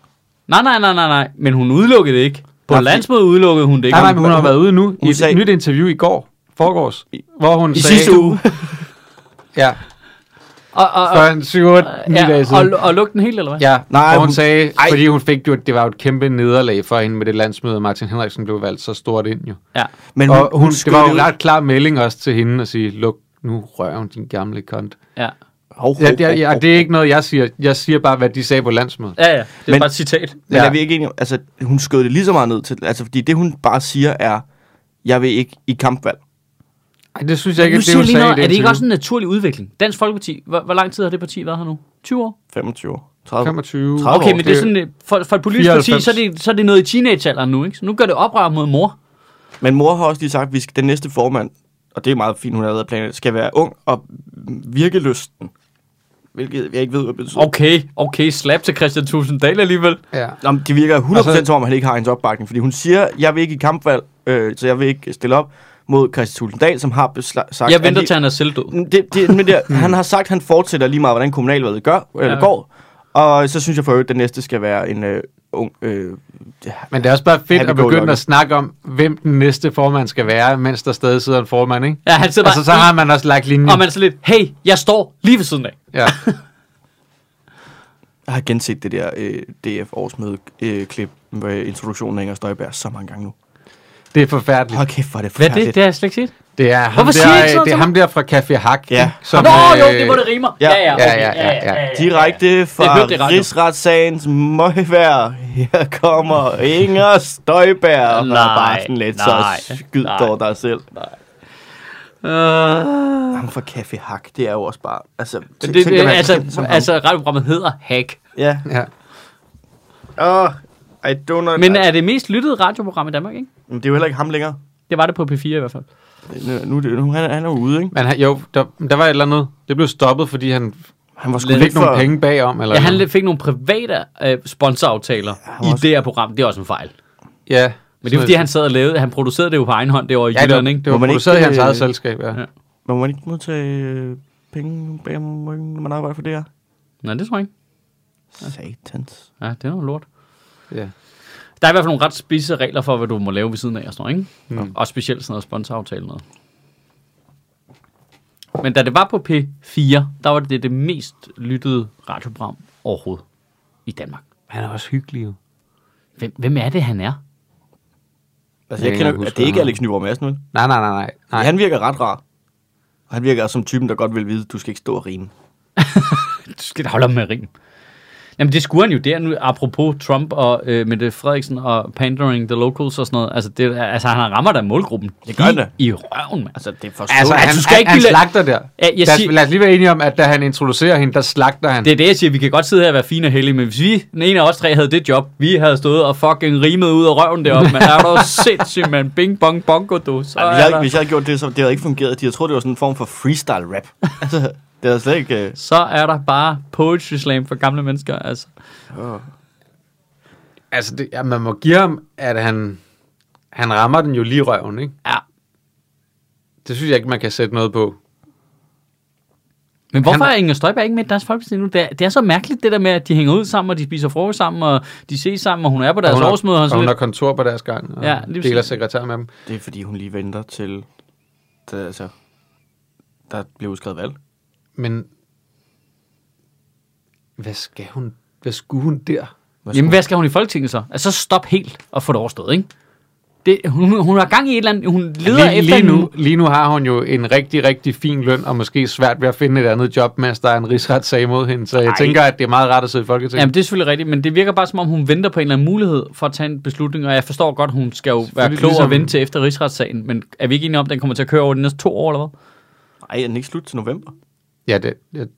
Nej, nej, nej, nej, nej. Men hun udelukkede det ikke. På Nej, landsmødet udelukkede hun det ikke. Nej, nej, men hun har været ude nu i Hun et sagde- nyt interview i går, forgårs, hvor hun I sagde... sidste uge. Ja, Og, og, for og, en 7 8 9 dage ja, siden. og, og lukke den helt, eller hvad? Ja, Nej, hvor hun hun- sagde, Ej. fordi hun fik jo, det var jo et kæmpe nederlag for hende med det landsmøde, Martin Henriksen blev valgt så stort ind jo. ja. Men Og hun, det var jo en ret klar melding også til hende at sige, luk nu røven, din gamle kont. ja. Hov, hov, Ja, det, er, ja, det er ikke noget, jeg siger. Jeg siger bare, hvad de sagde på landsmødet. Ja, ja. Det er Men- bare et citat. Men Ja. er vi ikke enige om, altså, hun skød det lige så meget ned til, altså, fordi det hun bare siger er, jeg vil ikke i kampvalg. Ej, det synes jeg ikke, Nu det hun sagde noget, det er det ikke også en naturlig udvikling? Dansk Folkeparti, hvor, hvor lang tid har det parti været her nu? 20 år? 25 år. 30 25. 30 Okay, år, men det er sådan, øh, for, for et politisk 94. parti, så er, det, så er det noget i teenagealderen nu, ikke? Så nu gør det oprør mod mor. Men mor har også lige sagt, at vi skal, den næste formand, og det er meget fint, hun har lavet planer, skal være ung og virkelysten. Hvilket jeg ikke ved, hvad det betyder. Okay, okay, slap til Christian Tulsendal alligevel. Ja. Nå, men det virker 100% Altså- som om, han ikke har hendes opbakning, fordi hun siger, jeg vil ikke i kampvalg, øh, så jeg vil ikke stille op mod Christian Tulsendal, som har sagt... Jeg venter at til, han er selvdød. Mm, det, det, men det, han har sagt, at han fortsætter lige meget, hvordan kommunalvalget gør, eller Ja. ja. går. Og så synes jeg for øvrigt, at den næste skal være en øh, ung... Øh, ja, Men det er også bare fedt at begynde at snakke om, hvem den næste formand skal være, mens der stadig sidder en formand, ikke? Ja, han sidder Altså, så har man også lagt linjen. og man er så lidt, hey, jeg står lige ved siden af. Ja. jeg har genset det der øh, DF-årsmøde-klip med introduktionen af Inger Støjberg så mange gange nu. Det er forfærdeligt. Hold kæft, hvor er det Hvad er forfærdeligt. det? Det har jeg slet ikke set. Det er ham, Hvorfor siger I der, ikke sådan det er ham der fra Café Hak. Ja. ikke? Som, Nå, jo, øh, det må det rimer. ja. Ja, ja. Ja, ja. Direkte Det fra hørte det i. Rigsretssagens møgvær. Her kommer Inger Støjberg. Og er Nej, bare sådan lidt, nej, så skyd nej. over dig selv. Uh, Ham fra Café Hak, det er jo også bare... Altså, det, tænk- det, tænk at være altså, kendt som ham. altså, radioprogrammet hedder Hack. Ja. Ja. Oh, I do not... Men er det mest lyttede radioprogram i Danmark, ikke? Men det er jo heller ikke ham længere. Det var det på P4 i hvert fald. Nu, nu, er det- nu han, er- han er ude, ikke? Men han, jo, der, der var et eller andet. Det blev stoppet, fordi han Han var sgu nogle for... penge bagom. Eller Ja, han fik nogle private øh, sponsoraftaler i var også- det her program. Det er også en fejl. Ja. Men det er fordi, han sad og lavede, han producerede det jo på egen hånd derovre i Ja, det var, Jylland, ikke? det var Må man produceret i hans øh, eget selskab, ja. Ja. Må man ikke modtage øh, penge bag om ryggen, når man arbejder for det her? Nej, det tror jeg ikke. Satans. Ja, det er noget lort. Ja. Der er i hvert fald nogle ret spidse regler for, hvad du må lave ved siden af og sådan noget, ikke? Mm. Og specielt sådan noget sponsoraftale noget. Men da det var på P4, der var det det mest lyttede radioprogram overhovedet i Danmark. Han er også hyggelig, jo. Hvem, hvem er det, han er? Altså, Jeg jeg kender, huske, at det er ikke Alex Nyborg Madsen, vel? Nej, nej, nej, nej. nej. Han virker ret rar. Og han virker som typen, der godt vil vide, at du skal ikke stå og rine. Du skal da holde op med at ringe. Jamen det skulle han jo der nu, apropos Trump og øh, Mette Frederiksen og pandering the locals og sådan noget. Altså, det, altså han rammer da målgruppen. Det gør han I, røven, mand. Altså, det er for Altså, han, du skal han, ikke han bilde- slagter der. Ja, jeg lad, siger- lad os lige være enige om, at da han introducerer hende, der slagter han. Det er det, jeg siger. Vi kan godt sidde her og være fine og heldige, men hvis vi, den ene af os tre, havde det job, vi havde stået og fucking rimet ud af røven deroppe, men er du sindssygt, man. Bing, bong, bongo, du. Så Ej, er hvis, jeg, der, hvis jeg havde gjort det, så det havde ikke fungeret. De havde troet, det var sådan en form for freestyle rap. altså, det er slet ikke... Uh... så er der bare poetry slam for gamle mennesker. Altså. Altså, det, ja, man må give ham, at han, han rammer den jo lige røven, ikke? Ja. Det synes jeg ikke, man kan sætte noget på. Men hvorfor Han- er Inger Støjberg ikke med i Dansk Folkeparti nu? Det er, det er så mærkeligt, det der med, at de hænger ud sammen, og de spiser frokost sammen, og de ses sammen, og hun er på deres og årsmøde. Og og hun har kontor på deres gang, og Ja, lige deler sekretær med dem. Det er, fordi hun lige venter til... Det, altså, der bliver udskrevet valg. Men hvad skal hun? Hvad skulle hun der? Hvad Jamen, hvad skal hun i Folketinget så? Altså, så stop helt og få det overstået, ikke? Det, hun, hun har gang i et eller andet, hun leder lige, efter lige, en- nu, lige nu har hun jo en rigtig, rigtig fin løn, og måske svært ved at finde et andet job, mens der er en rigsretssag mod hende. Så jeg Ej. tænker, at det er meget rart at sidde i Folketinget. Jamen, det er selvfølgelig rigtigt, men det virker bare som om, hun venter på en eller anden mulighed for at tage en beslutning, og jeg forstår godt, hun skal jo være klog og ligesom- vente til efter rigsretssagen, men er vi ikke enige om, at den kommer til at køre over de næste to år, eller hvad? Ej, er den ikke slut til november? Ja, det, det,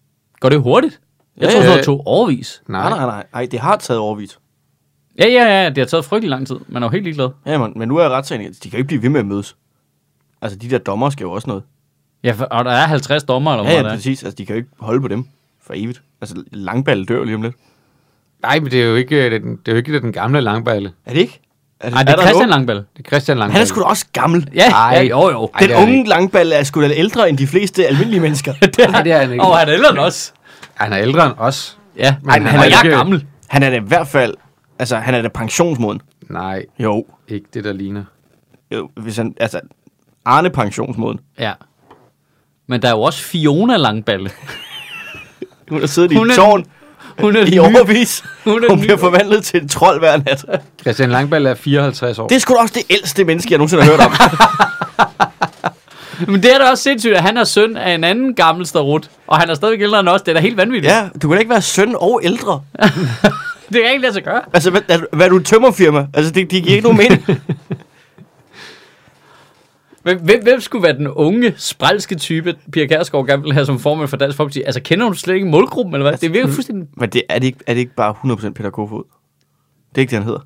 Går det hurtigt? Jeg Ja, tror, ja. det var to årvis. Nej, nej. nej, nej. Ej, det har taget overvis. Ja, ja, ja, det har taget frygtelig lang tid. Man er jo helt ligeglad. Ja, man, men nu er retssagen, de kan jo ikke blive ved med at mødes. Altså, de der dommer skal jo også noget. Ja, for, og der er 50 dommer, eller Ja, hvad ja, der præcis. Altså, de kan jo ikke holde på dem for evigt. Altså, langballe dør lige om lidt. Nej, men det er jo ikke den, det er jo ikke den gamle langballe. Er det ikke? Er, Nej, det er der Christian Langballe. Det er Christian Langballe. Han er sgu da også gammel. Ja, Ej. ja, jo, jo. Ej, Den det er han unge ikke. langballe er sgu da ældre end de fleste almindelige mennesker. Nej, det er han ikke. Og han er ældre end os. Han er ældre end os. Ja, Men men han han er jeg ikke- er gammel. Han er da i hvert fald... Altså, han er da pensionsmoden. Nej, Jo. ikke det, der ligner. jo hvis han, altså, Arne pensionsmoden. Ja. Men der er jo også Fiona Langballe. Hun har siddet i er- et tårn Hun er i ny. overvis. Hun er Hun bliver forvandlet til en trold hver nat. Christian Langballe er 54 år. Det er sgu da også det ældste menneske, jeg nogensinde har hørt om. Men det er da også sindssygt, at han er søn af en anden gammel starut. Og han er stadigvæk ældre end os. Det er da helt vanvittigt. ja, du kan da ikke være søn og ældre. Det kan ikke lade sig gøre. Altså, hvad, er, du- hvad er du en tømmerfirma? Altså, det, det giver ikke nogen mening. Hvem, hvem, skulle være den unge, spralske type, Pia Kærsgaard gerne vil have som formand for Dansk Folkeparti? Altså, kender hun slet ikke målgruppen, eller hvad? Det virker fuldstændig... Men det, er, det ikke, er det ikke bare 100% Peter Kofod? Det er ikke det, han hedder.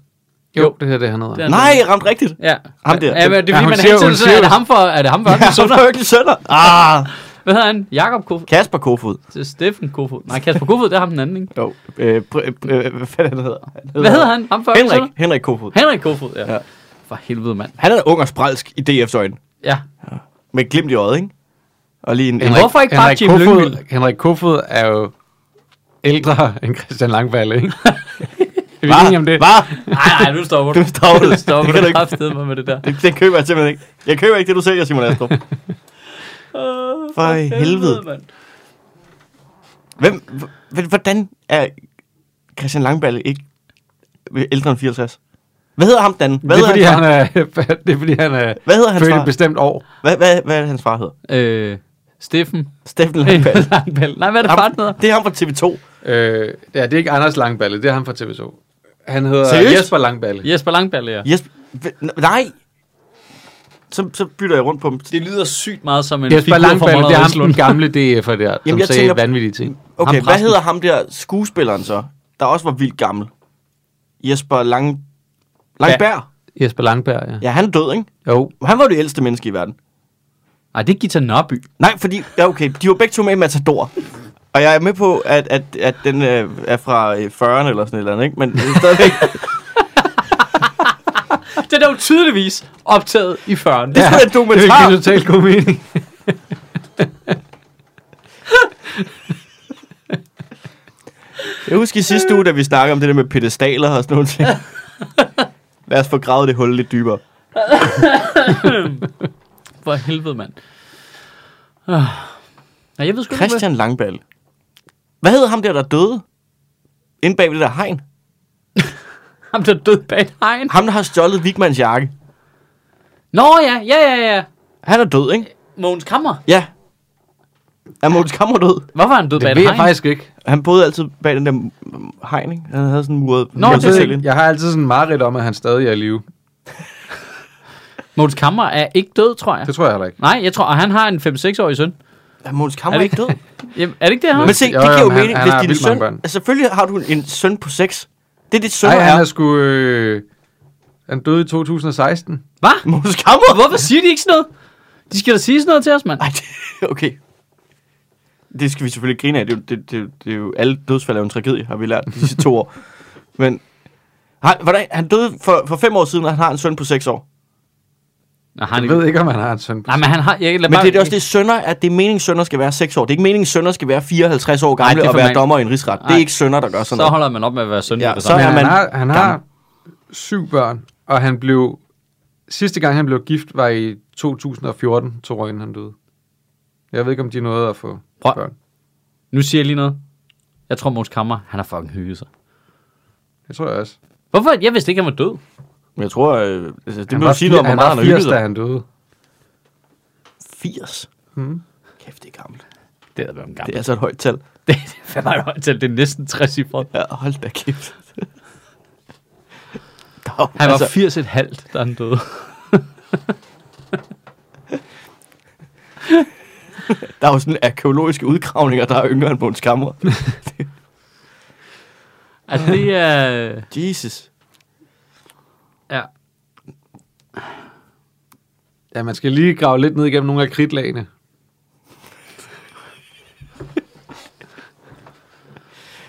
Jo, det her det, han hedder. Er- Nej, jeg ramte rigtigt. Ja. Ham der. Ja, men det er Ja, fordi, hun man siger- hele tiden er jo- det ham for, er det ham for Ja, Ørken han Sønder? er virkelig sønder. Ah, Hvad hedder han? Jakob Kofod? Kasper Kofod. Det er Steffen Kofod. Nej, Kasper Kofod, det er ham den anden, ikke? Jo, øh, pr- øh, hvad fanden han hedder han? Hvad hedder han? Ham for Ørken Henrik. Henrik Kofod. Henrik Kofod, ja. Ja. ja. For helvede, mand. Han er ung og spralsk i DF's øjne. Ja. Med et glimt i øjet, ikke? Og lige en... en Henrik- Hvorfor ikke bare Henrik Jim Kofod, Lyngvild? Henrik Kofod er jo ældre end Christian Langballe, ikke? er vi enige om det? Hva? Nej, nej, nu stopper du. Du stopper det. stopper Det kan du du ikke. med det der. Det, det køber jeg simpelthen ikke. Jeg køber ikke det, du sælger, Simon Astrup. For helvede. mand. Hvem, h- hvordan er Christian Langballe ikke ældre end 64? Hvad hedder ham, Dan? Hvad det, er, hedder fordi han er, det er fordi, han er Hvad hedder hans født et bestemt år. Hvad, hvad, hvad er det, hans far hedder? Øh, Steffen. Steffen Langballe. Langballe. Nej, hvad er det far, hedder? Det er ham fra TV2. Øh, ja, det er ikke Anders Langballe, det er ham fra TV2. Han hedder Seriøst? Jesper Langballe. Jesper Langballe, ja. Jesper, nej. Så, så bytter jeg rundt på dem. Det lyder sygt meget som en Jesper Langballe, det er ham den gamle DF'er der, som Jamen, jeg sagde tænker- vanvittige ting. Okay, Ham hvad hedder ham der skuespilleren så, der også var vildt gammel? Jesper Lang... Langberg? Jesper Langberg, ja. Ja, han er død, ikke? Jo, Han var det ældste menneske i verden. Nej, det er Gita Nørby. Nej, fordi... Ja, okay. De var begge to med i Matador. Og jeg er med på, at, at, at den øh, er fra øh, 40'erne eller sådan et eller andet, ikke? Men det er stadigvæk... Den er jo tydeligvis optaget i 40'erne. Det er sgu da en det dokumentar. give totalt god mening. Jeg husker i sidste uge, da vi snakkede om det der med pedestaler og sådan noget. Lad os få gravet det hul lidt dybere. For helvede, mand. Ah. Nej, jeg ved sgu Christian Langballe. Hvad hedder ham der, der døde? Inde bag ved det der hegn. ham der død bag et hegn. Ham, der har stjålet Vigmans jakke. Nå ja, ja, ja, ja. Han er død, ikke? Mogens Kammer. Ja. Er Mogens Kammer død? Hvorfor er han død bag Det et ved jeg hegn? faktisk ikke. Han boede altid bag den der mm, hegn, ikke? Han havde sådan en muret... Nå, jeg, det ved er ikke. jeg har altid sådan en mareridt om, at han stadig er i live. Mogens Kammer er ikke død, tror jeg. Det tror jeg heller ikke. Nej, jeg tror, at han har en 5-6-årig søn. Er Mogens Kammer Er det ikke død? Jamen, er det ikke det, han har? Men se, det Jo, giver jo, jo men han- mening, han hvis har din vildt mange søn... børn. Altså, selvfølgelig har du en søn på 6. Det er dit søn Nej, han er. er sgu... Øh, han døde i 2016. Hvad? Mogens Kammer? Hvorfor siger de ikke sådan noget? De skal da sige sådan noget til os, mand. Nej, det, okay. Det skal vi selvfølgelig grine af. Det, er jo- det, det, det er jo, alle dødsfald er jo en tragedie, har vi lært de sidste to år. Men han, hvordan, han døde for, for fem år siden, og han har en søn på seks år. Nej, han Jeg ved ikke, om han har en søn. Nej, men han har... Jeg, Men bare, det er også det sønner, at det er meningen, sønner skal være 6 år. Det er ikke meningen, sønner skal være 54 år gamle er og være man- dommer i en rigsret. Det er ikke sønner, der gør sådan Så noget. holder man op med at være søn. Ja, så er man han har, han har syv børn, og han blev... Sidste gang, han blev gift, var i 2014, tror jeg, inden han døde. Jeg ved ikke, om de nåede at få Prøv- børn. Nu siger jeg lige noget. Jeg tror, Måns Kammer, han har fucking hygget sig. Det tror jeg også. Hvorfor? Jeg vidste ikke, han var død. Men jeg tror, øh, altså, det må var sige noget om, hvor meget var han har 80, hygget da dig. han døde. 80? Mm. Kæft, det er gammelt. Det er været en Det gammel. er altså et højt tal. Det er fandme et højt tal. Det er næsten 60 i Ja, hold da kæft. Der er jo Han var altså- 80 et halvt, da han døde. Der er jo sådan arkeologiske udgravninger, der er yngre end Måns Kammer. Altså, det er... Jesus. Ja. Ja, man skal lige grave lidt ned igennem nogle af kridtlagene.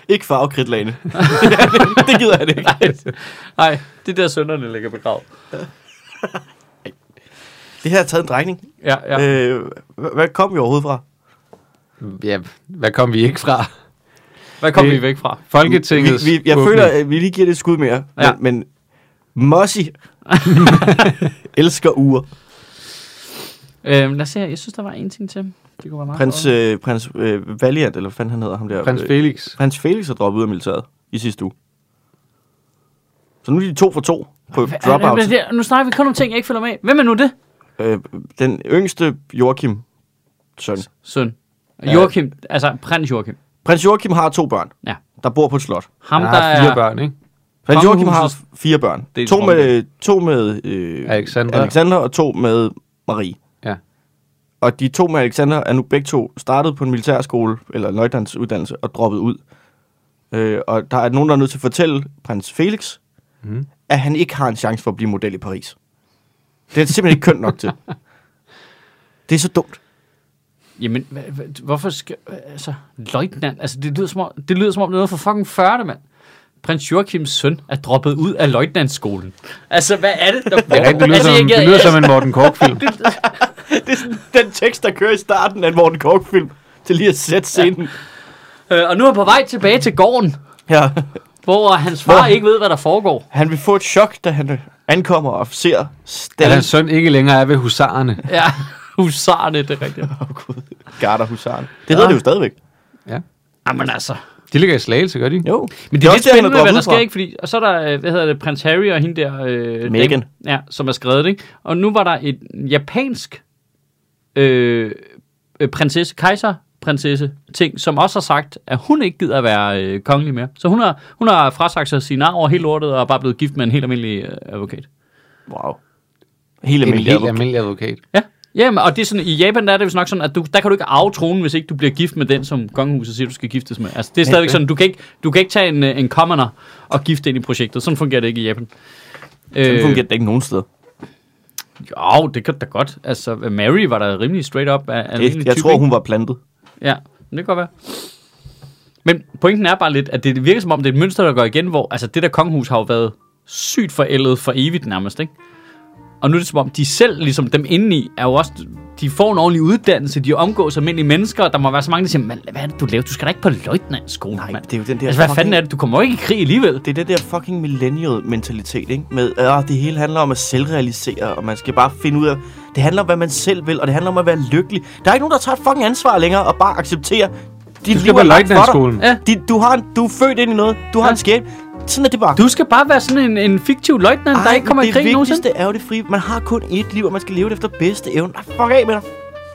Ikke farvekridtlagene. det gider han ikke. Nej, det der sønderne ligger begravet. Det her har taget en drejning. Ja, ja. Øh, hvad kom vi overhovedet fra? Ja, hvad kom vi ikke fra? Hvad kom det- vi væk fra? Folketingets vi, vi, jeg åbning. føler, at vi lige giver det et skud mere. Ja. Men, men Mossy elsker uger. Øhm, lad os se her. Jeg synes, der var en ting til. Det kunne være meget Prins, godt. øh, prins øh, Valiant, eller hvad fanden han hedder ham der. Prins øh, Felix. Prins Felix er droppet ud af militæret i sidste uge. Så nu er de to for to på Hvad- dropout. Nu snakker vi kun om ting, jeg ikke følger med. Hvem er nu det? Øh, den yngste Joachim søn. Søn. Ja. Joachim, altså prins Joachim. Prins Joachim har to børn, Ja. der bor på et slot. Ham, Han der har fire er... børn, ikke? Prins Joachim har fire børn. Det er To med, to med øh, Alexander. Alexander og to med Marie. Ja. Og de to med Alexander er nu begge to startet på en militærskole, eller en løjtnantsuddannelse, og droppet ud. Øh, og der er nogen, der er nødt til at fortælle prins Felix, Mhm. at han ikke har en chance for at blive model i Paris. Det er simpelthen ikke kønt nok til. Det er så dumt. Jamen, hva, hva, hvorfor skal... Altså, løjtnant. Altså, det lyder som om, det lyder som om det er noget for fucking 40, mand. Prins Joachims søn er droppet ud af løjtnantsskolen. Altså, hvad er det, der Det, er rigtigt, det lyder, altså, som, jeg- det lyder som en Morten Kork-film. Det er sådan den tekst, der kører i starten af en Morten Kork-film, til lige at sætte scenen. Øh, og nu er han på vej tilbage til gården, Ja. hvor hans far Hvor- ikke ved, hvad der foregår. Han vil få et chok, da han ankommer og ser At Stal. hans søn ikke længere er ved husarerne. Ja, husarne, det er rigtigt. Åh, Gud. Garder Husaren. Det hedder det jo stadigvæk. Jamen altså. De ligger i slagelse, gør de? Jo. Men det er, også lidt det, spændende, hvad der sker, ikke? Fordi, og så er der, øh, hvad hedder det, prins Harry og hende der... Øh, Meghan. dame- Ja, som er skrevet, ikke? Og nu var der et japansk øh, øh, prinsesse, kejser prinsesse ting, som også har sagt, at hun ikke gider at være øh, kongelig mere. Så hun har, hun har frasagt sig sin arv over hele lortet, og er bare blevet gift med en helt almindelig øh, advokat. Wow. Helt En almindelig helt advokat. almindelig advokat. Ja. Jamen, og det er sådan, i Japan der er det vist nok sådan, at du, der kan du ikke arve tronen, hvis ikke du bliver gift med den, som kongehuset siger, du skal giftes med. Altså, det er stadigvæk sådan, du kan ikke, du kan ikke tage en, øh, en commoner og gifte ind i projektet. Sådan fungerer det ikke i Japan. Sådan fungerer det ikke nogen steder. Jo, det kan da godt. Altså, Mary var der rimelig straight up af almindelig Det, jeg type, tror, hun var plantet. Ja, det kan godt være. Men pointen er bare lidt, at det virker som om, det er et mønster, der går igen, hvor altså, det der kongehus har jo været sygt forældet for evigt nærmest, ikke? Og nu er det som om, de selv, ligesom dem indeni, er jo også, de får en ordentlig uddannelse, de omgås almindelige mennesker, og der må være så mange, der siger, "Men hvad er det, du laver? Du skal da ikke på løjtnantskole, Nej, mand. det er jo den der... Altså, hvad fucking- fanden er det? Du kommer jo ikke i krig alligevel. Det er det der fucking millennial-mentalitet, ikke? Med, at det hele handler om at selvrealisere, og man skal bare finde ud af... Det handler om, hvad man selv vil, og det handler om at være lykkelig. Der er ikke nogen, der tager et fucking ansvar længere, og bare accepterer... Dit Du skal på løjtnantskolen. Ja. De, du, har en, du er født ind i noget. Du har Ja. en skæbne. Sådan er det bare. Du skal bare være sådan en, en fiktiv løjtnant, der ikke kommer i det krig nogensinde. vigtigste er jo det frie. Man har kun ét liv, og man skal leve det efter bedste evne. Fuck af med dig. Du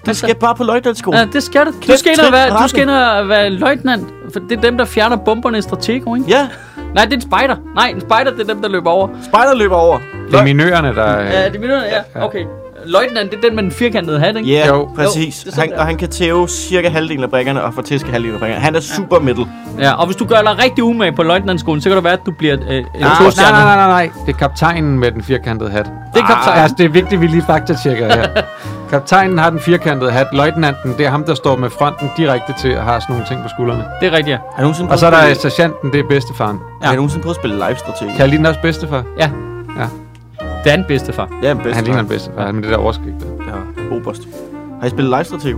Altså- skal bare på løjtnantskolen. Ja, det skal du. Du skal ind og være, du skal ind og være løjtnant, for det er dem, der fjerner bomberne i Stratego, ikke? Ja, Nej, det er en spider. Nej, en spider, det er dem, der løber over. spejder løber over. Det er minørerne, der... Ja, det er minutter, ja. Okay. Løjtnant, det er den med den firkantede hat, ikke? Ja, Jo. jo, præcis. Jo, er sådan, han, er. og han kan tæve cirka halvdelen af brækkerne og fortæske halvdelen af brækkerne. Han er super middle. Ja, og hvis du gør dig rigtig umage på løjtnantskolen, så kan det være, at du bliver øh, en Ah, nej, nej, nej, nej, nej. Det er kaptajnen med den firkantede hat. Det er kaptajn. Altså, det er vigtigt, at vi lige faktatjekker her. Kaptajnen har den firkantede hat. Løjtnanten, det er ham, der står med fronten direkte til og har sådan nogle ting på skuldrene. Det er rigtigt, ja. Nogensinde Og så er der sergeanten, det er bedstefaren. Har jeg nogensinde prøvet at spille live-strategi? Kan jeg lide den også bedstefar? Ja. Ja. Det er den bedste far. Ja, bedste. Han ligner en bedstefar, med det der overskæg der. Ja, oberst. Har I spillet live-strategi?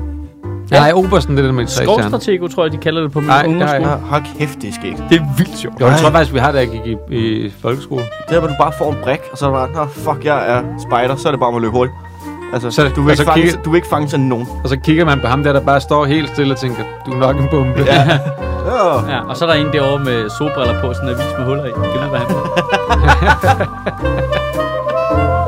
Ja. Nej, Obersten, det er den med stjerner. Skovstratego, tror jeg, de kalder det på min Nej, det ungdomsskole. Ja, hold kæft, det er skægt. Det er vildt sjovt. Jo, jeg tror faktisk, vi har det, jeg gik i, i folkeskole. Det er, hvor du bare får en brik, og så er det bare, Nå, fuck, jeg er spider, så er det bare om at løbe hurtigt. Altså, Så- du, vil og ikke så fange, kigger- du vil ikke fange sådan nogen. Og så kigger man på ham der, der bare står helt stille og tænker, du er nok en bombe. Ja. Ja. Ja, og så er der en derovre med solbriller på, sådan en avis med huller i. Du vide, hvad han Thank you.